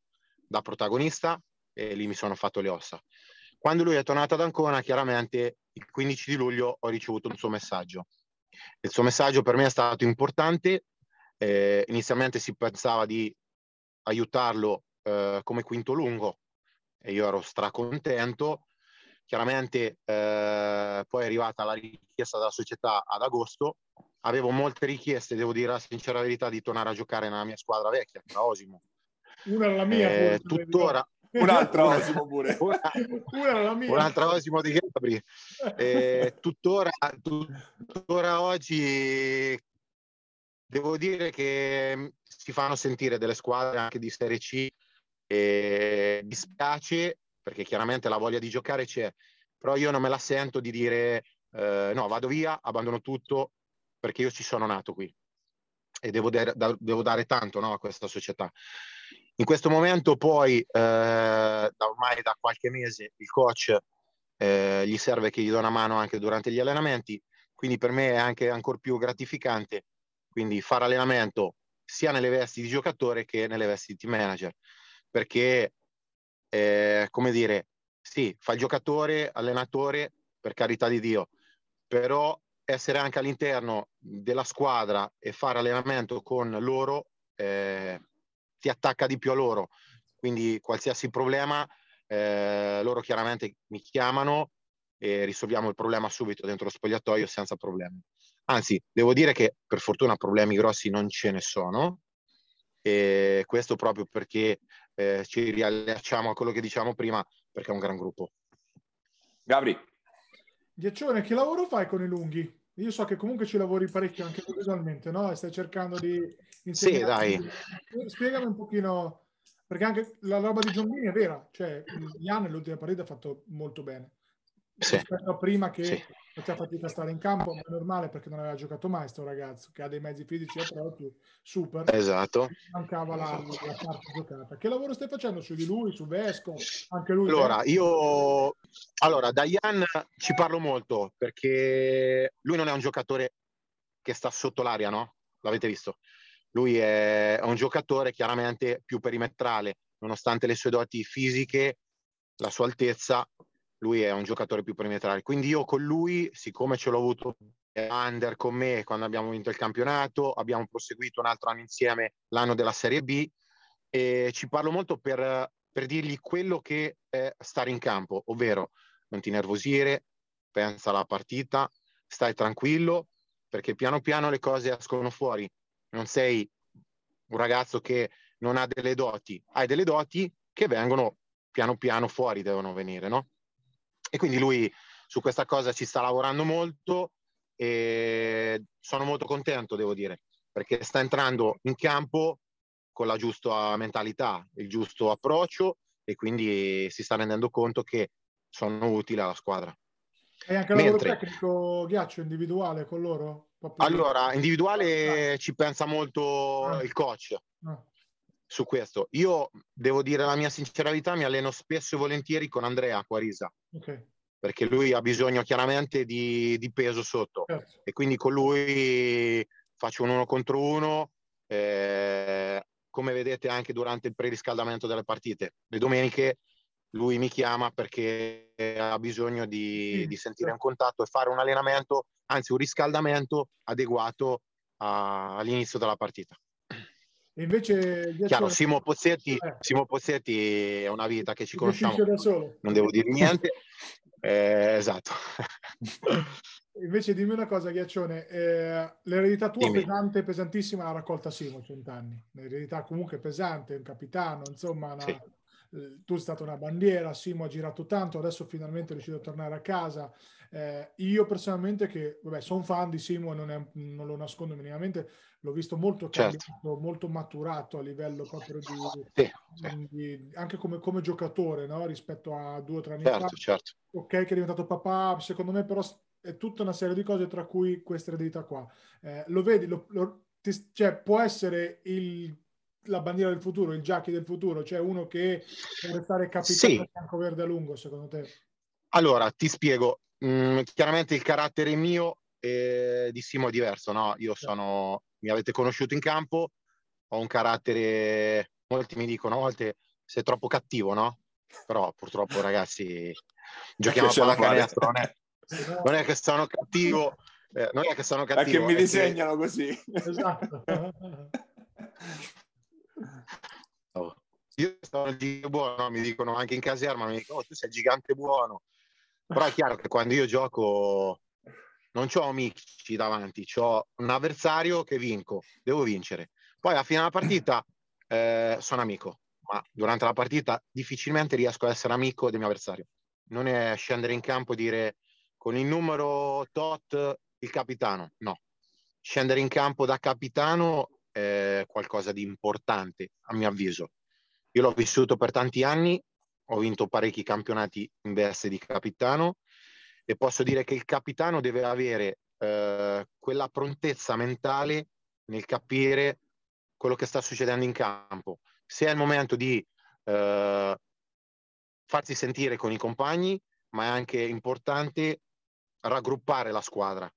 da protagonista e lì mi sono fatto le ossa. Quando lui è tornato ad Ancona, chiaramente il 15 di luglio ho ricevuto un suo messaggio. Il suo messaggio per me è stato importante. Eh, inizialmente si pensava di aiutarlo eh, come quinto lungo e io ero stracontento. Chiaramente eh, poi è arrivata la richiesta della società ad agosto. Avevo molte richieste, devo dire la sincera verità, di tornare a giocare nella mia squadra vecchia, la Osimo. Una è la mia. Eh, tuttora, un'altra Osimo pure. Una, una un'altra Osimo di Gabri. Eh, tuttora, tuttora oggi devo dire che si fanno sentire delle squadre anche di Serie C e dispiace perché chiaramente la voglia di giocare c'è, però io non me la sento di dire eh, no, vado via, abbandono tutto perché io ci sono nato qui e devo, de- da- devo dare tanto no, a questa società. In questo momento poi, eh, da ormai da qualche mese, il coach eh, gli serve che gli do una mano anche durante gli allenamenti, quindi per me è anche ancora più gratificante quindi fare allenamento sia nelle vesti di giocatore che nelle vesti di team manager, perché, eh, come dire, sì, fa il giocatore, allenatore, per carità di Dio, però essere anche all'interno della squadra e fare allenamento con loro eh, ti attacca di più a loro. Quindi qualsiasi problema, eh, loro chiaramente mi chiamano e risolviamo il problema subito dentro lo spogliatoio senza problemi. Anzi, devo dire che per fortuna problemi grossi non ce ne sono, e questo proprio perché eh, ci riallacciamo a quello che diciamo prima, perché è un gran gruppo. Gabri. Ghiaccione, che lavoro fai con i lunghi? Io so che comunque ci lavori parecchio anche visualmente, no? E stai cercando di Sì, dai. Spiegami un pochino, perché anche la roba di Giombini è vera, cioè Jan nell'ultima partita ha fatto molto bene. Sì. Rispetto a prima che Sì. faceva fatica a stare in campo, ma è normale perché non aveva giocato mai sto ragazzo, che ha dei mezzi fisici proprio super. Esatto. Mancava la, la parte giocata. Che lavoro stai facendo su di lui, su Vesco? Anche lui. Allora, io allora, da Jan ci parlo molto perché lui non è un giocatore che sta sotto l'aria, no? L'avete visto? Lui è un giocatore chiaramente più perimetrale, nonostante le sue doti fisiche, la sua altezza, lui è un giocatore più perimetrale. Quindi io con lui, siccome ce l'ho avuto under con me quando abbiamo vinto il campionato, abbiamo proseguito un altro anno insieme l'anno della Serie B e ci parlo molto per, per dirgli quello che è stare in campo, ovvero non ti nervosire, pensa alla partita, stai tranquillo perché piano piano le cose escono fuori. Non sei un ragazzo che non ha delle doti, hai delle doti che vengono piano piano fuori, devono venire, no? E quindi lui su questa cosa ci sta lavorando molto e sono molto contento, devo dire, perché sta entrando in campo con la giusta mentalità, il giusto approccio e quindi si sta rendendo conto che sono utili alla squadra. E anche il lavoro Mentre- tecnico ghiaccio individuale con loro? Allora, individuale ci pensa molto Ah. il coach No. Su questo. Io devo dire la mia sincerità, mi alleno spesso e volentieri con Andrea Quarisa, Ok, perché lui ha bisogno chiaramente di, di peso sotto certo. e quindi con lui faccio un uno contro uno, eh, come vedete anche durante il preriscaldamento delle partite. Le domeniche lui mi chiama perché ha bisogno di, Sì, di sentire un certo. contatto e fare un allenamento, anzi un riscaldamento adeguato a- all'inizio della partita. E invece Chiaro, Simo Pozzetti, Eh. Simo Pozzetti è una vita che ci conosciamo, gestisce da solo. non devo dire niente. [laughs] Eh, esatto. Invece dimmi una cosa, Ghiaccione, eh, l'eredità tua Dimmi. pesante, pesantissima l'ha raccolta Simo, cent'anni. L'eredità comunque pesante, un capitano, insomma, una- Sì. eh, tu sei stata una bandiera, Simo ha girato tanto, adesso finalmente è riuscito a tornare a casa. Eh, io personalmente, che vabbè, sono fan di Simo, non, è- non lo nascondo minimamente, l'ho visto molto Certo. cambiato, molto maturato a livello proprio di, Sì, di- anche come, come giocatore no? rispetto a due o tre anni certo, fa certo. ok che è diventato papà, secondo me però è tutta una serie di cose tra cui questa eredità qua. Eh, lo vedi, lo- lo- ti- cioè, può essere il- la bandiera del futuro, il Jackie del futuro, cioè uno che può restare capitano Sì. a fianco verde a lungo, secondo te? Allora, ti spiego. Mm, chiaramente il carattere mio e di Simo è diverso, no? Io sono, mi avete conosciuto in campo, ho un carattere, molti mi dicono a volte sei troppo cattivo, no? Però purtroppo ragazzi, giochiamo a pallacanestro, non è, non è che sono cattivo, eh, non è che sono È che cattivo, mi è che- disegnano così. Esatto. [laughs] Io sono il gigante buono, mi dicono anche in caserma, mi dicono, "Oh, tu sei il gigante buono. Però è chiaro che quando io gioco non ho amici davanti, ho un avversario che vinco, devo vincere. Poi alla fine della partita eh, sono amico, ma durante la partita difficilmente riesco a essere amico del mio avversario. Non è scendere in campo e dire con il numero tot il capitano, no. Scendere in campo da capitano è qualcosa di importante, a mio avviso. Io l'ho vissuto per tanti anni, ho vinto parecchi campionati in veste di capitano e posso dire che il capitano deve avere eh, quella prontezza mentale nel capire quello che sta succedendo in campo. Se è il momento di eh, farsi sentire con i compagni, ma è anche importante raggruppare la squadra.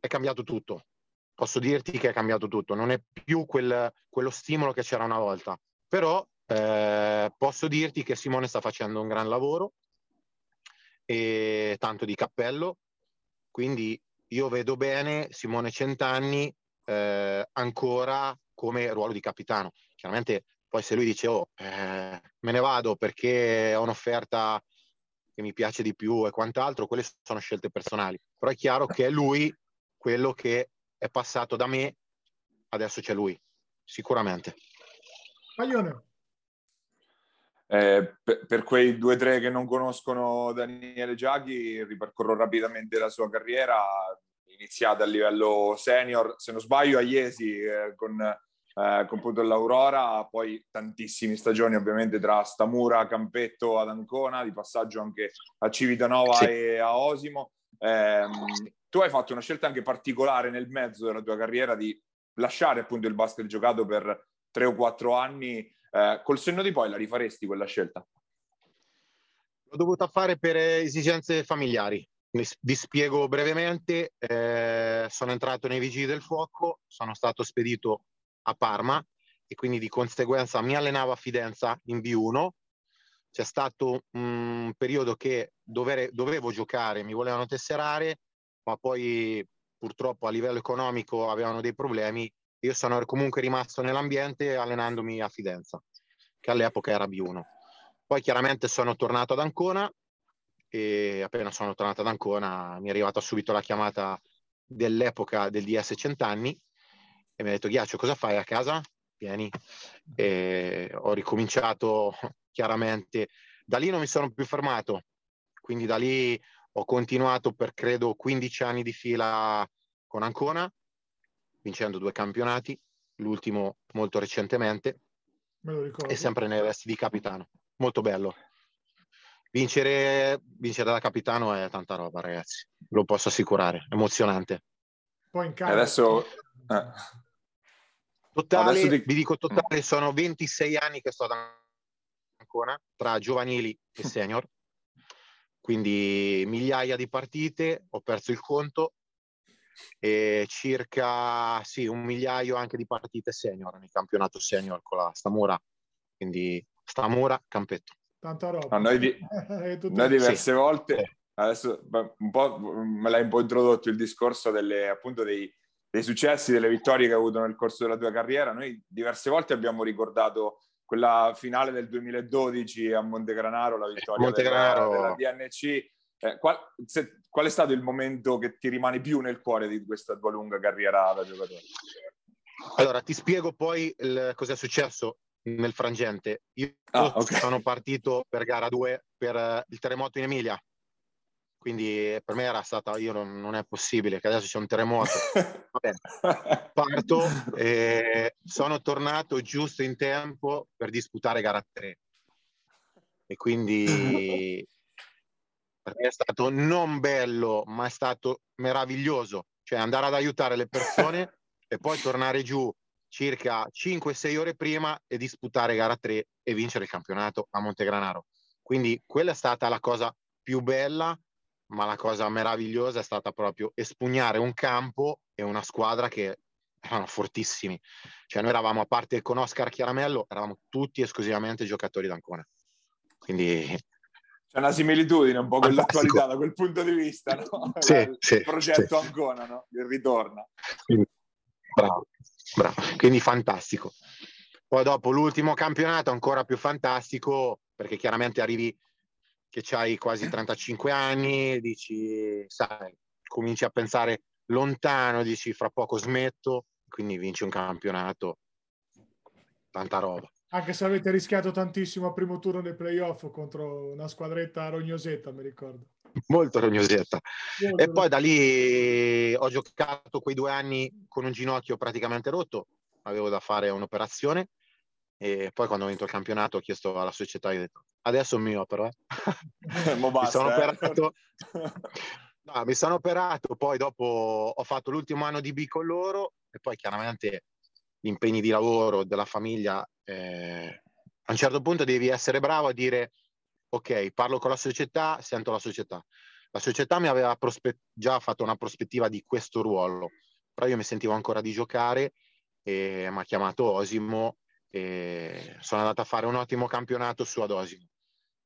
È cambiato tutto. Posso dirti che è cambiato tutto. Non è più quel- quello stimolo che c'era una volta. Però Eh, posso dirti che Simone sta facendo un gran lavoro e tanto di cappello, quindi io vedo bene Simone Centanni eh, ancora come ruolo di capitano. Chiaramente poi se lui dice oh eh, me ne vado perché ho un'offerta che mi piace di più e quant'altro, quelle sono scelte personali. Però è chiaro che è lui quello che è passato da me, adesso c'è lui, sicuramente. Maglione. Eh, per, per, quei due o tre che non conoscono Daniele Giaghi, ripercorro rapidamente la sua carriera, iniziata a livello senior, se non sbaglio a Iesi eh, con, eh, con appunto l'Aurora, poi tantissime stagioni ovviamente tra Stamura, Campetto ad Ancona, di passaggio anche a Civitanova sì. e a Osimo. Eh, tu hai fatto una scelta anche particolare nel mezzo della tua carriera di lasciare appunto il basket giocato per tre o quattro anni. Eh, col senno di poi la rifaresti quella scelta? L'ho dovuta fare per esigenze familiari. Vi spiego brevemente. Eh, sono entrato nei Vigili del Fuoco, sono stato spedito a Parma e quindi di conseguenza mi allenavo a Fidenza in B1. C'è stato un periodo che dovere, dovevo giocare, mi volevano tesserare, ma poi purtroppo a livello economico avevano dei problemi. Io sono comunque rimasto nell'ambiente allenandomi a Fidenza, che all'epoca era B1. Poi chiaramente sono tornato ad Ancona e appena sono tornato ad Ancona mi è arrivata subito la chiamata dell'epoca del DS Cent'anni e mi ha detto Ghiaccio cosa fai a casa? Vieni. E ho ricominciato [laughs] chiaramente. Da lì non mi sono più fermato, quindi da lì ho continuato per credo 15 anni di fila con Ancona, vincendo due campionati, l'ultimo molto recentemente, e sempre nelle vesti di capitano. Molto bello. Vincere, vincere da capitano è tanta roba, ragazzi, lo posso assicurare, emozionante. Poi in casa. Adesso... Eh. Totale, ti... vi dico totale, sono 26 anni che sto ad Ancona, tra giovanili e senior quindi migliaia di partite, ho perso il conto e circa sì, un migliaio anche di partite senior nel campionato senior con la Stamura, quindi Stamura, Campetto. Tanta roba. No, noi, di, [laughs] noi, diverse sì. volte, adesso un po' me l'hai un po' introdotto il discorso delle, appunto dei, dei successi, delle vittorie che hai avuto nel corso della tua carriera, noi diverse volte abbiamo ricordato quella finale del 2012 a Montegranaro, la vittoria della, della, DNC. Eh, qual, se, qual, è stato il momento che ti rimane più nel cuore di questa tua lunga carriera da giocatore? Allora, ti spiego poi cosa è successo nel frangente. Io ah, okay. sono partito per gara 2 per uh, il terremoto in Emilia quindi per me era stata, io non, non è possibile che adesso c'è un terremoto. [laughs] Vabbè, parto e sono tornato giusto in tempo per disputare gara 3. E quindi [laughs] per me è stato non bello, ma è stato meraviglioso. Cioè andare ad aiutare le persone [laughs] e poi tornare giù circa 5-6 ore prima e disputare gara 3 e vincere il campionato a Montegranaro. Quindi quella è stata la cosa più bella ma la cosa meravigliosa è stata proprio espugnare un campo e una squadra che erano fortissimi. Cioè noi eravamo, a parte con Oscar Chiaramello, eravamo tutti esclusivamente giocatori d'Ancona. Quindi... C'è una similitudine un po' con Fantastico. l'attualità da quel punto di vista, no? Sì, [laughs] il sì, progetto sì. Ancona, no? Il ritorno. Bravo, bravo. Quindi fantastico. Poi dopo l'ultimo campionato ancora più fantastico, perché chiaramente arrivi che hai quasi 35 anni, dici, sai, cominci a pensare lontano, dici fra poco smetto, quindi vinci un campionato, tanta roba. Anche se avete rischiato tantissimo al primo turno dei playoff contro una squadretta rognosetta, mi ricordo. Molto rognosetta. Molto e poi da lì ho giocato quei due anni con un ginocchio praticamente rotto, avevo da fare un'operazione e poi quando ho vinto il campionato ho chiesto alla società, ho detto, adesso [laughs] [laughs] mi opero, eh. mi sono eh. operato. [laughs] No, mi sono operato, poi dopo ho fatto l'ultimo anno di B con loro e poi chiaramente gli impegni di lavoro della famiglia, eh, a un certo punto devi essere bravo a dire ok, parlo con la società, sento la società. La società mi aveva prospe- già fatto una prospettiva di questo ruolo, però io mi sentivo ancora di giocare e mi ha chiamato Osimo e sono andato a fare un ottimo campionato su ad Osimo.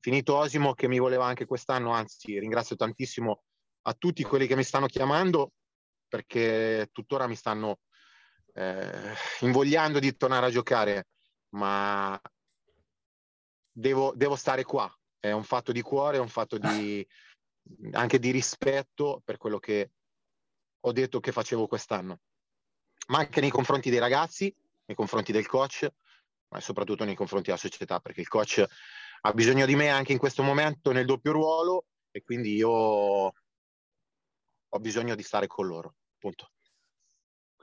Finito Osimo che mi voleva anche quest'anno, anzi ringrazio tantissimo a tutti quelli che mi stanno chiamando perché tuttora mi stanno eh, invogliando di tornare a giocare, ma devo, devo stare qua. È un fatto di cuore, è un fatto di, [laughs] anche di rispetto per quello che ho detto che facevo quest'anno, ma anche nei confronti dei ragazzi, nei confronti del coach, ma soprattutto nei confronti della società, perché il coach ha bisogno di me anche in questo momento nel doppio ruolo e quindi io ho bisogno di stare con loro. Punto.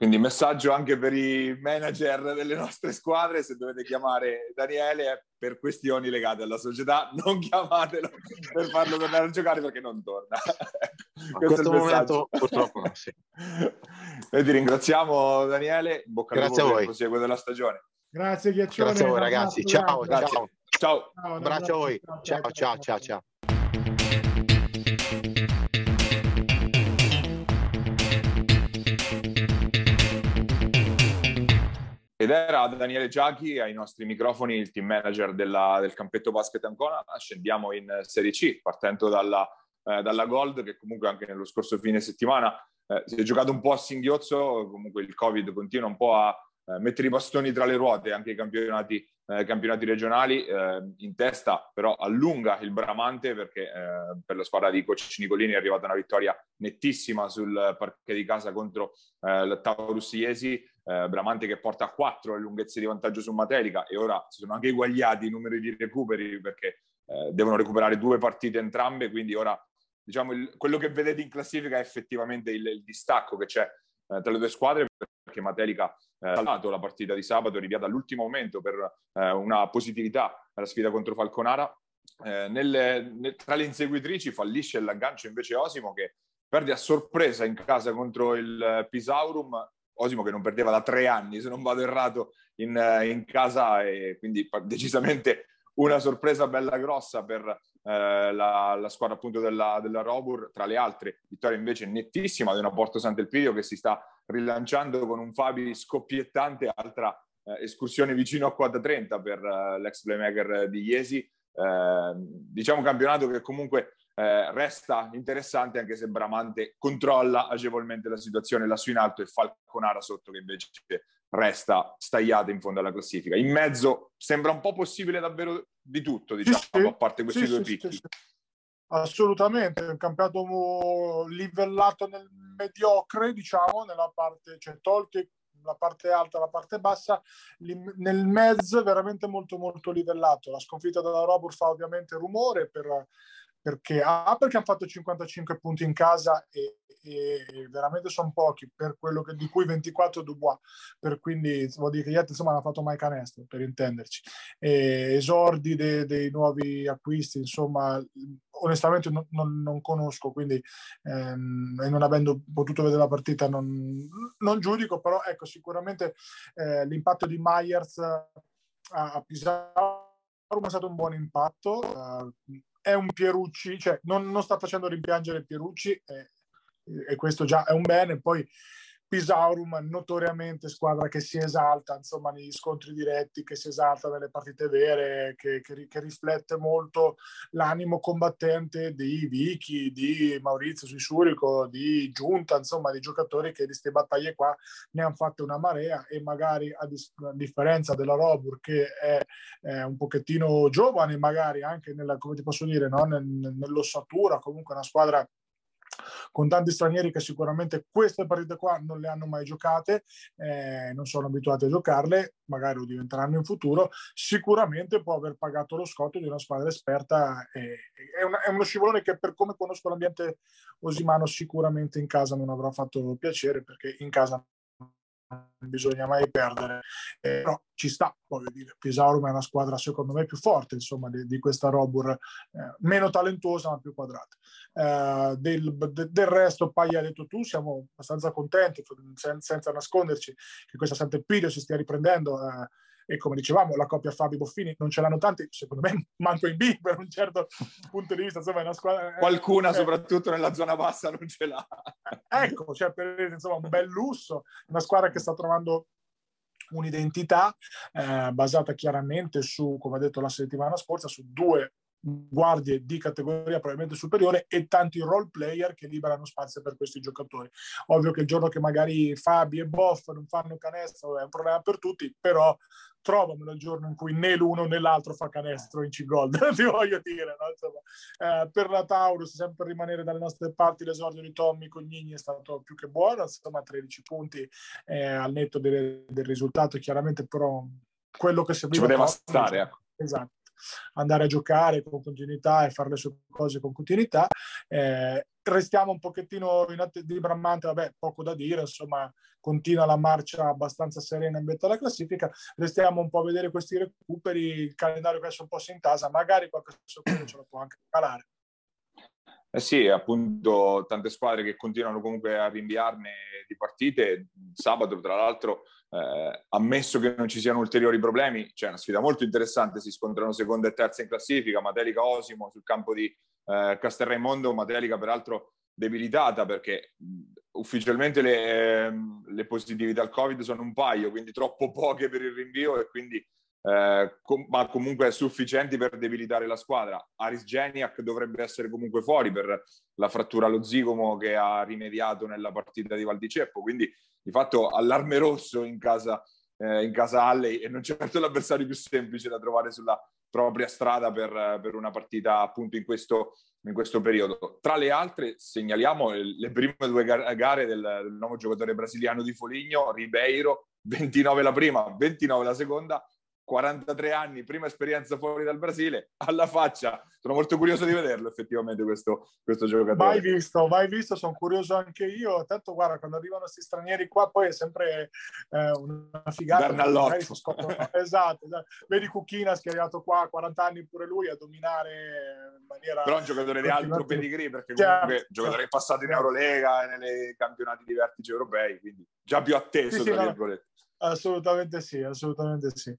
Quindi messaggio anche per i manager delle nostre squadre, se dovete chiamare Daniele per questioni legate alla società, non chiamatelo per farlo tornare a giocare perché non torna. A [laughs] questo, questo momento purtroppo no, sì. Noi ti ringraziamo Daniele, bocca al lupo per il proseguo della stagione. Grazie Ghiaccione. Grazie a voi ragazzi, ciao, ciao. ciao. Ciao. Un abbraccio a voi, ciao ciao ciao ciao. Ed era Daniele Giachi ai nostri microfoni, il team manager della, del campetto basket Ancona. Scendiamo in Serie C, partendo dalla, eh, dalla Gold, che comunque anche nello scorso fine settimana eh, si è giocato un po' a singhiozzo, comunque il Covid continua un po' a eh, mettere i bastoni tra le ruote anche i campionati, eh, campionati regionali. Eh, in testa però allunga il Bramante perché eh, per la squadra di coach Nicolini è arrivata una vittoria nettissima sul parquet di casa contro il Taurus Iesi. Eh, Bramante che porta a 4 le lunghezze di vantaggio su Matelica e ora si sono anche eguagliati i numeri di recuperi perché eh, devono recuperare due partite entrambe, quindi ora diciamo il, quello che vedete in classifica è effettivamente il, il distacco che c'è eh, tra le due squadre perché Matelica eh, ha salvato la partita di sabato, rinviata all'ultimo momento per eh, una positività alla sfida contro Falconara. Eh, nelle, nel, tra le inseguitrici fallisce l'aggancio invece Osimo che perde a sorpresa in casa contro il Pisaurum Osimo che non perdeva da tre anni, se non vado errato, in, in casa e quindi decisamente una sorpresa bella grossa per eh, la, la, squadra appunto della, della, Robur, tra le altre, vittoria invece nettissima di una Porto Sant'Elpidio che si sta rilanciando con un Fabi scoppiettante, altra eh, escursione vicino a quota 30 per eh, l'ex playmaker di Iesi. Eh, diciamo campionato che comunque eh, resta interessante anche se Bramante controlla agevolmente la situazione lassù in alto e Falconara sotto che invece resta stagliata in fondo alla classifica. In mezzo sembra un po' possibile davvero di tutto, diciamo, sì, a parte questi sì, due sì, picchi. Assolutamente, un campionato livellato nel mediocre, diciamo, nella parte, cioè tolte la parte alta e la parte bassa, nel mezzo veramente molto molto livellato. La sconfitta della Robur fa ovviamente rumore per perché A perché hanno fatto 55 punti in casa e, e veramente sono pochi per quello che, di cui 24 Dubois per quindi vuol dire che gli altri insomma hanno fatto mai canestro per intenderci. E esordi dei, dei nuovi acquisti insomma onestamente non, non, non conosco quindi ehm, e non avendo potuto vedere la partita non, non giudico però ecco sicuramente eh, l'impatto di Myers a, a Pisaro è stato un buon impatto uh, è un Pierucci, cioè non, non sta facendo rimpiangere Pierucci e, e, questo già è un bene. Poi Pisaurum, notoriamente squadra che si esalta insomma negli scontri diretti, che si esalta nelle partite vere, che, che, che riflette molto l'animo combattente di Vicky, di Maurizio Sissurico, di Giunta, insomma di giocatori che di queste battaglie qua ne hanno fatte una marea e magari a, dis- a differenza della Robur che è, è, un pochettino giovane, magari anche nella, come ti posso dire, no? Nel, nell'ossatura, comunque una squadra con tanti stranieri che sicuramente queste partite qua non le hanno mai giocate, eh, non sono abituati a giocarle, magari lo diventeranno in futuro, sicuramente può aver pagato lo scotto di una squadra esperta. Eh, è, una, è, uno scivolone che per come conosco l'ambiente Osimano sicuramente in casa non avrà fatto piacere perché in casa bisogna mai perdere, eh, però ci sta, voglio dire, Pisaurum è una squadra secondo me più forte insomma di, di questa Robur, eh, meno talentuosa ma più quadrata. Eh, del, de, del, resto, Paglia ha detto tu, siamo abbastanza contenti, sen, senza nasconderci, che questa Sant'Elpidio si stia riprendendo eh, e come dicevamo la coppia Fabi Boffini non ce l'hanno tanti secondo me [laughs] manco in B per un certo punto di vista insomma è una squadra qualcuna eh, soprattutto nella zona bassa non ce l'ha [laughs] ecco cioè per insomma un bel lusso una squadra che sta trovando un'identità eh, basata chiaramente su, come ha detto la settimana scorsa, su due guardie di categoria probabilmente superiore e tanti role player che liberano spazio per questi giocatori. Ovvio che il giorno che magari Fabi e Boff non fanno canestro è un problema per tutti, però trovamelo il giorno in cui né l'uno né l'altro fa canestro in C-Gold, [laughs] ti voglio dire. No? Insomma, eh, per la Taurus, sempre rimanere dalle nostre parti, l'esordio di Tommy Cognini è stato più che buono, insomma 13 punti eh, al netto del, del, risultato, chiaramente però quello che serviva... Ci poteva stare, ecco. Esatto andare a giocare con continuità e fare le sue cose con continuità. Eh, restiamo un pochettino in attesa di Bramante, vabbè, poco da dire, insomma, continua la marcia abbastanza serena in vetta alla classifica. Restiamo un po' a vedere questi recuperi, il calendario che adesso un po' si intasa, magari qualche sorpresa ce lo può anche calare. Eh sì, appunto, tante squadre che continuano comunque a rinviarne di partite. Sabato, tra l'altro, eh, ammesso che non ci siano ulteriori problemi, c'è una sfida molto interessante. Si scontrano seconda e terza in classifica. Matelica Osimo sul campo di eh, Castelraimondo. Matelica, peraltro, debilitata perché ufficialmente le, ehm, le positività al Covid sono un paio, quindi troppo poche per il rinvio e quindi eh, com- ma comunque sufficienti per debilitare la squadra. Aris Geniak dovrebbe essere comunque fuori per la frattura allo zigomo che ha rimediato nella partita di Valdiceppo, quindi di fatto allarme rosso in casa, eh, in casa Alley e non certo [laughs] l'avversario più semplice da trovare sulla propria strada per, per una partita appunto in questo, in questo, periodo. Tra le altre segnaliamo le prime due gare del, del nuovo giocatore brasiliano di Foligno, Ribeiro, 29 la prima, 29 la seconda, 43 anni, prima esperienza fuori dal Brasile, alla faccia. Sono molto curioso di vederlo effettivamente questo, questo giocatore. Mai visto, mai visto, sono curioso anche io. Tanto guarda, quando arrivano questi stranieri qua poi è sempre eh, una figata. esatto, esatto, Vedi Cucchinas che è arrivato qua a 40 anni pure lui a dominare in maniera... Però è un giocatore di alto pedigree perché comunque è un giocatore certo. passato in Eurolega e nei campionati di vertice europei, quindi già più atteso, sì, sì, tra virgolette. No, assolutamente sì, assolutamente sì.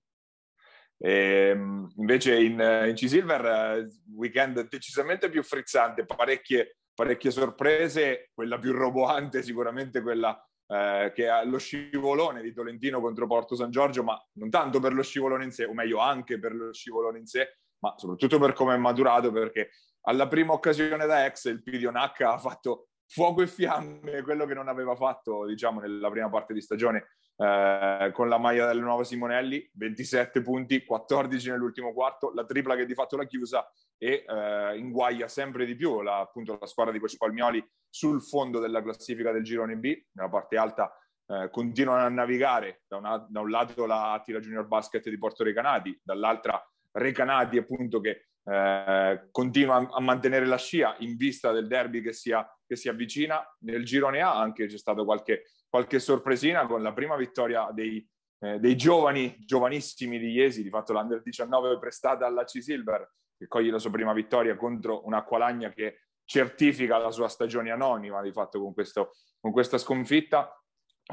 E, ehm, invece in, in C-Silver, eh, weekend decisamente più frizzante, parecchie, parecchie sorprese, quella più roboante sicuramente quella eh, che è lo scivolone di Tolentino contro Porto San Giorgio, ma non tanto per lo scivolone in sé, o meglio anche per lo scivolone in sé, ma soprattutto per come è maturato, perché alla prima occasione da ex il Pidionac ha fatto fuoco e fiamme, quello che non aveva fatto, diciamo, nella prima parte di stagione eh, con la maglia del nuovo Simonelli, 27 punti, 14 nell'ultimo quarto, la tripla che di fatto l'ha chiusa e eh, inguaglia sempre di più la, appunto, la squadra di Coach Palmioli sul fondo della classifica del girone B, nella parte alta eh, continuano a navigare da, una, da, un lato la Attila Junior Basket di Porto Recanati, dall'altra Recanati appunto che eh, continua a, mantenere la scia in vista del derby che, sia, che si avvicina. Nel girone A anche c'è stato qualche qualche sorpresina con la prima vittoria dei, eh, dei giovani, giovanissimi di Iesi, di fatto l'Under 19 prestata alla C-Silver, che coglie la sua prima vittoria contro un'Acqualagna che certifica la sua stagione anonima, di fatto con, questo, con questa sconfitta.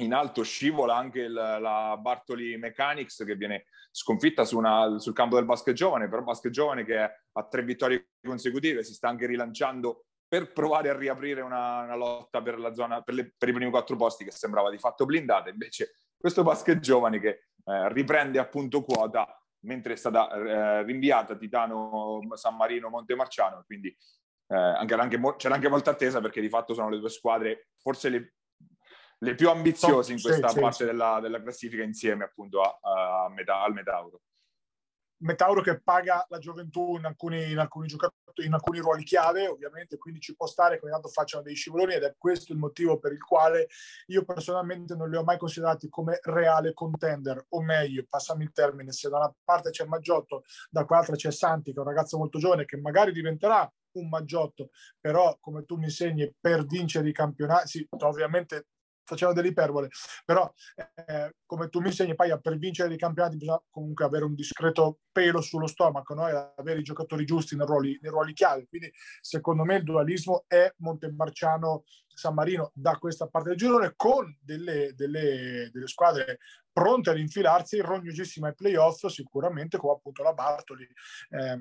In alto scivola anche il, la Bartoli Mechanics che viene sconfitta su una, sul campo del basket giovane, però basket giovane che ha tre vittorie consecutive, si sta anche rilanciando per provare a riaprire una, una lotta per, la zona, per, le, per, i primi quattro posti che sembrava di fatto blindata. Invece questo basket giovane che eh, riprende appunto quota mentre è stata eh, rinviata Titano, San Marino, Montemarciano, quindi eh, anche, anche, c'era anche molta attesa perché di fatto sono le due squadre forse le, le più ambiziose in questa sì, parte sì. Della, della, classifica insieme appunto a, a Meta, al Metauro. Metauro che paga la gioventù in alcuni, in alcuni giocatori, in alcuni ruoli chiave, ovviamente, quindi ci può stare che tanto facciano dei scivoloni ed è questo il motivo per il quale io personalmente non li ho mai considerati come reale contender, o meglio, passami il termine, se da una parte c'è Maggiotto, da quell'altra c'è Santi, che è un ragazzo molto giovane che magari diventerà un Maggiotto, però come tu mi insegni per vincere i campionati, sì, ovviamente facciamo delle iperbole, però eh, come tu mi insegni, poi per vincere dei campionati bisogna comunque avere un discreto pelo sullo stomaco, no? e avere i giocatori giusti nei ruoli, nei ruoli chiave. Quindi secondo me il dualismo è Montemarciano San Marino da questa parte del girone con delle, delle, delle squadre pronte ad infilarsi rognosissime ai playoff, sicuramente come appunto la Bartoli. Eh,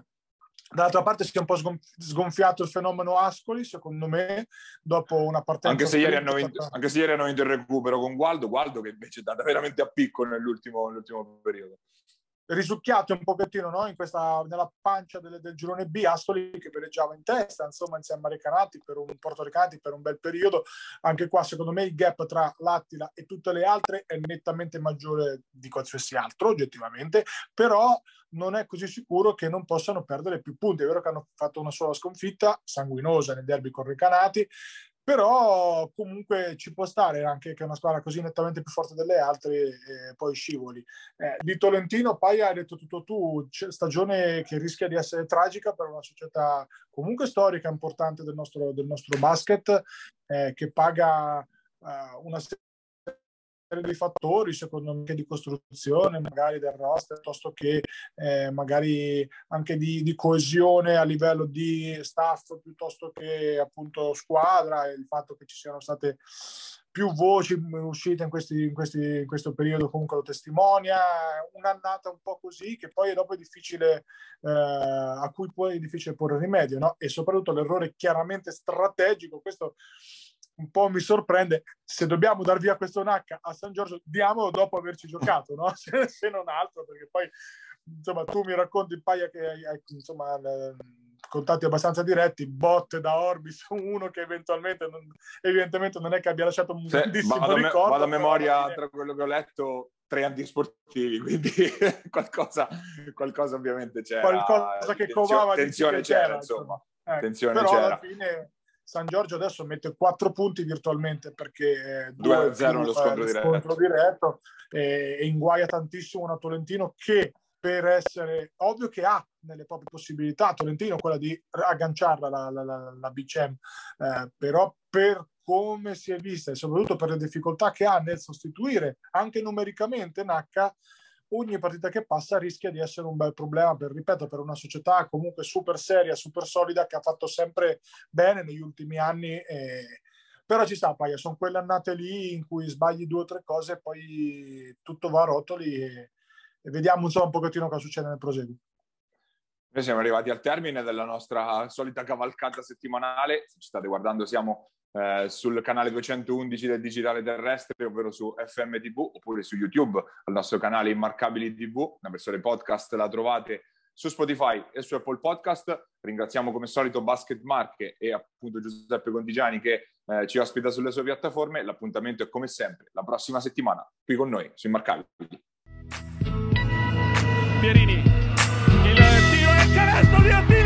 Dall'altra parte si è un po' sgonfiato il fenomeno Ascoli, secondo me, dopo una partenza... Anche se, ieri hanno vinto, anche se ieri hanno vinto il recupero con Gualdo, Gualdo che invece è andata veramente a picco nell'ultimo, nell'ultimo periodo risucchiato un pochettino no? questa, nella pancia del, del girone B, Ascoli che veleggiava in testa, insomma, insieme a Recanati per un Porto Recanati per un bel periodo. Anche qua, secondo me, il gap tra l'Attila e tutte le altre è nettamente maggiore di qualsiasi altro, oggettivamente, però non è così sicuro che non possano perdere più punti. È vero che hanno fatto una sola sconfitta sanguinosa nel derby con Recanati, però comunque ci può stare anche che una squadra così nettamente più forte delle altre eh, poi scivoli. Eh, di Tolentino, Paia hai detto tutto tu, stagione che rischia di essere tragica per una società comunque storica importante del nostro, del nostro basket, eh, che paga eh, una serie di fattori, secondo me, di costruzione, magari del roster, piuttosto che eh, magari anche di, di, coesione a livello di staff, piuttosto che appunto squadra, e il fatto che ci siano state più voci uscite in, questi, in, questi, in questo periodo comunque lo testimonia, un'annata un po' così che poi dopo è difficile, eh, a cui poi è difficile porre rimedio, no? E soprattutto l'errore chiaramente strategico, questo un po' mi sorprende, se dobbiamo dar via questo NH a San Giorgio, diamolo dopo averci giocato, no? [laughs] se, se, non altro, perché poi insomma tu mi racconti il paia che hai, insomma contatti abbastanza diretti, botte da Orbis, uno che eventualmente non, evidentemente non è che abbia lasciato un sì, grandissimo vado ricordo. vado a memoria tra quello che ho letto, tre antisportivi, quindi [laughs] qualcosa, qualcosa ovviamente c'era. Qualcosa che covava tensione c'era, c'era, insomma. Ecco, tensione però c'era. alla fine San Giorgio adesso mette quattro punti virtualmente perché 2-0 lo scontro diretto, scontro diretto e, e inguaia tantissimo una Tolentino che per essere ovvio che ha nelle proprie possibilità Tolentino quella di agganciarla la, la, la, la BCM eh, però per come si è vista e soprattutto per le difficoltà che ha nel sostituire anche numericamente Nacca ogni partita che passa rischia di essere un bel problema per, ripeto, per una società comunque super seria, super solida che ha fatto sempre bene negli ultimi anni. E... Però ci sta, Paia, sono quelle annate lì in cui sbagli due o tre cose e poi tutto va a rotoli e, e vediamo insomma un pochettino cosa succede nel proseguo. Noi siamo arrivati al termine della nostra solita cavalcata settimanale. Se ci state guardando, siamo eh, sul canale 211 del Digitale Terrestre, ovvero su FMTV oppure su YouTube, al nostro canale Immarcabili TV, la versione podcast la trovate su Spotify e su Apple Podcast. Ringraziamo come solito Basket Marche e appunto Giuseppe Condigiani che eh, ci ospita sulle sue piattaforme. L'appuntamento è come sempre la prossima settimana qui con noi su Immarcabili. Pierini, il tiro è canestro di Attila!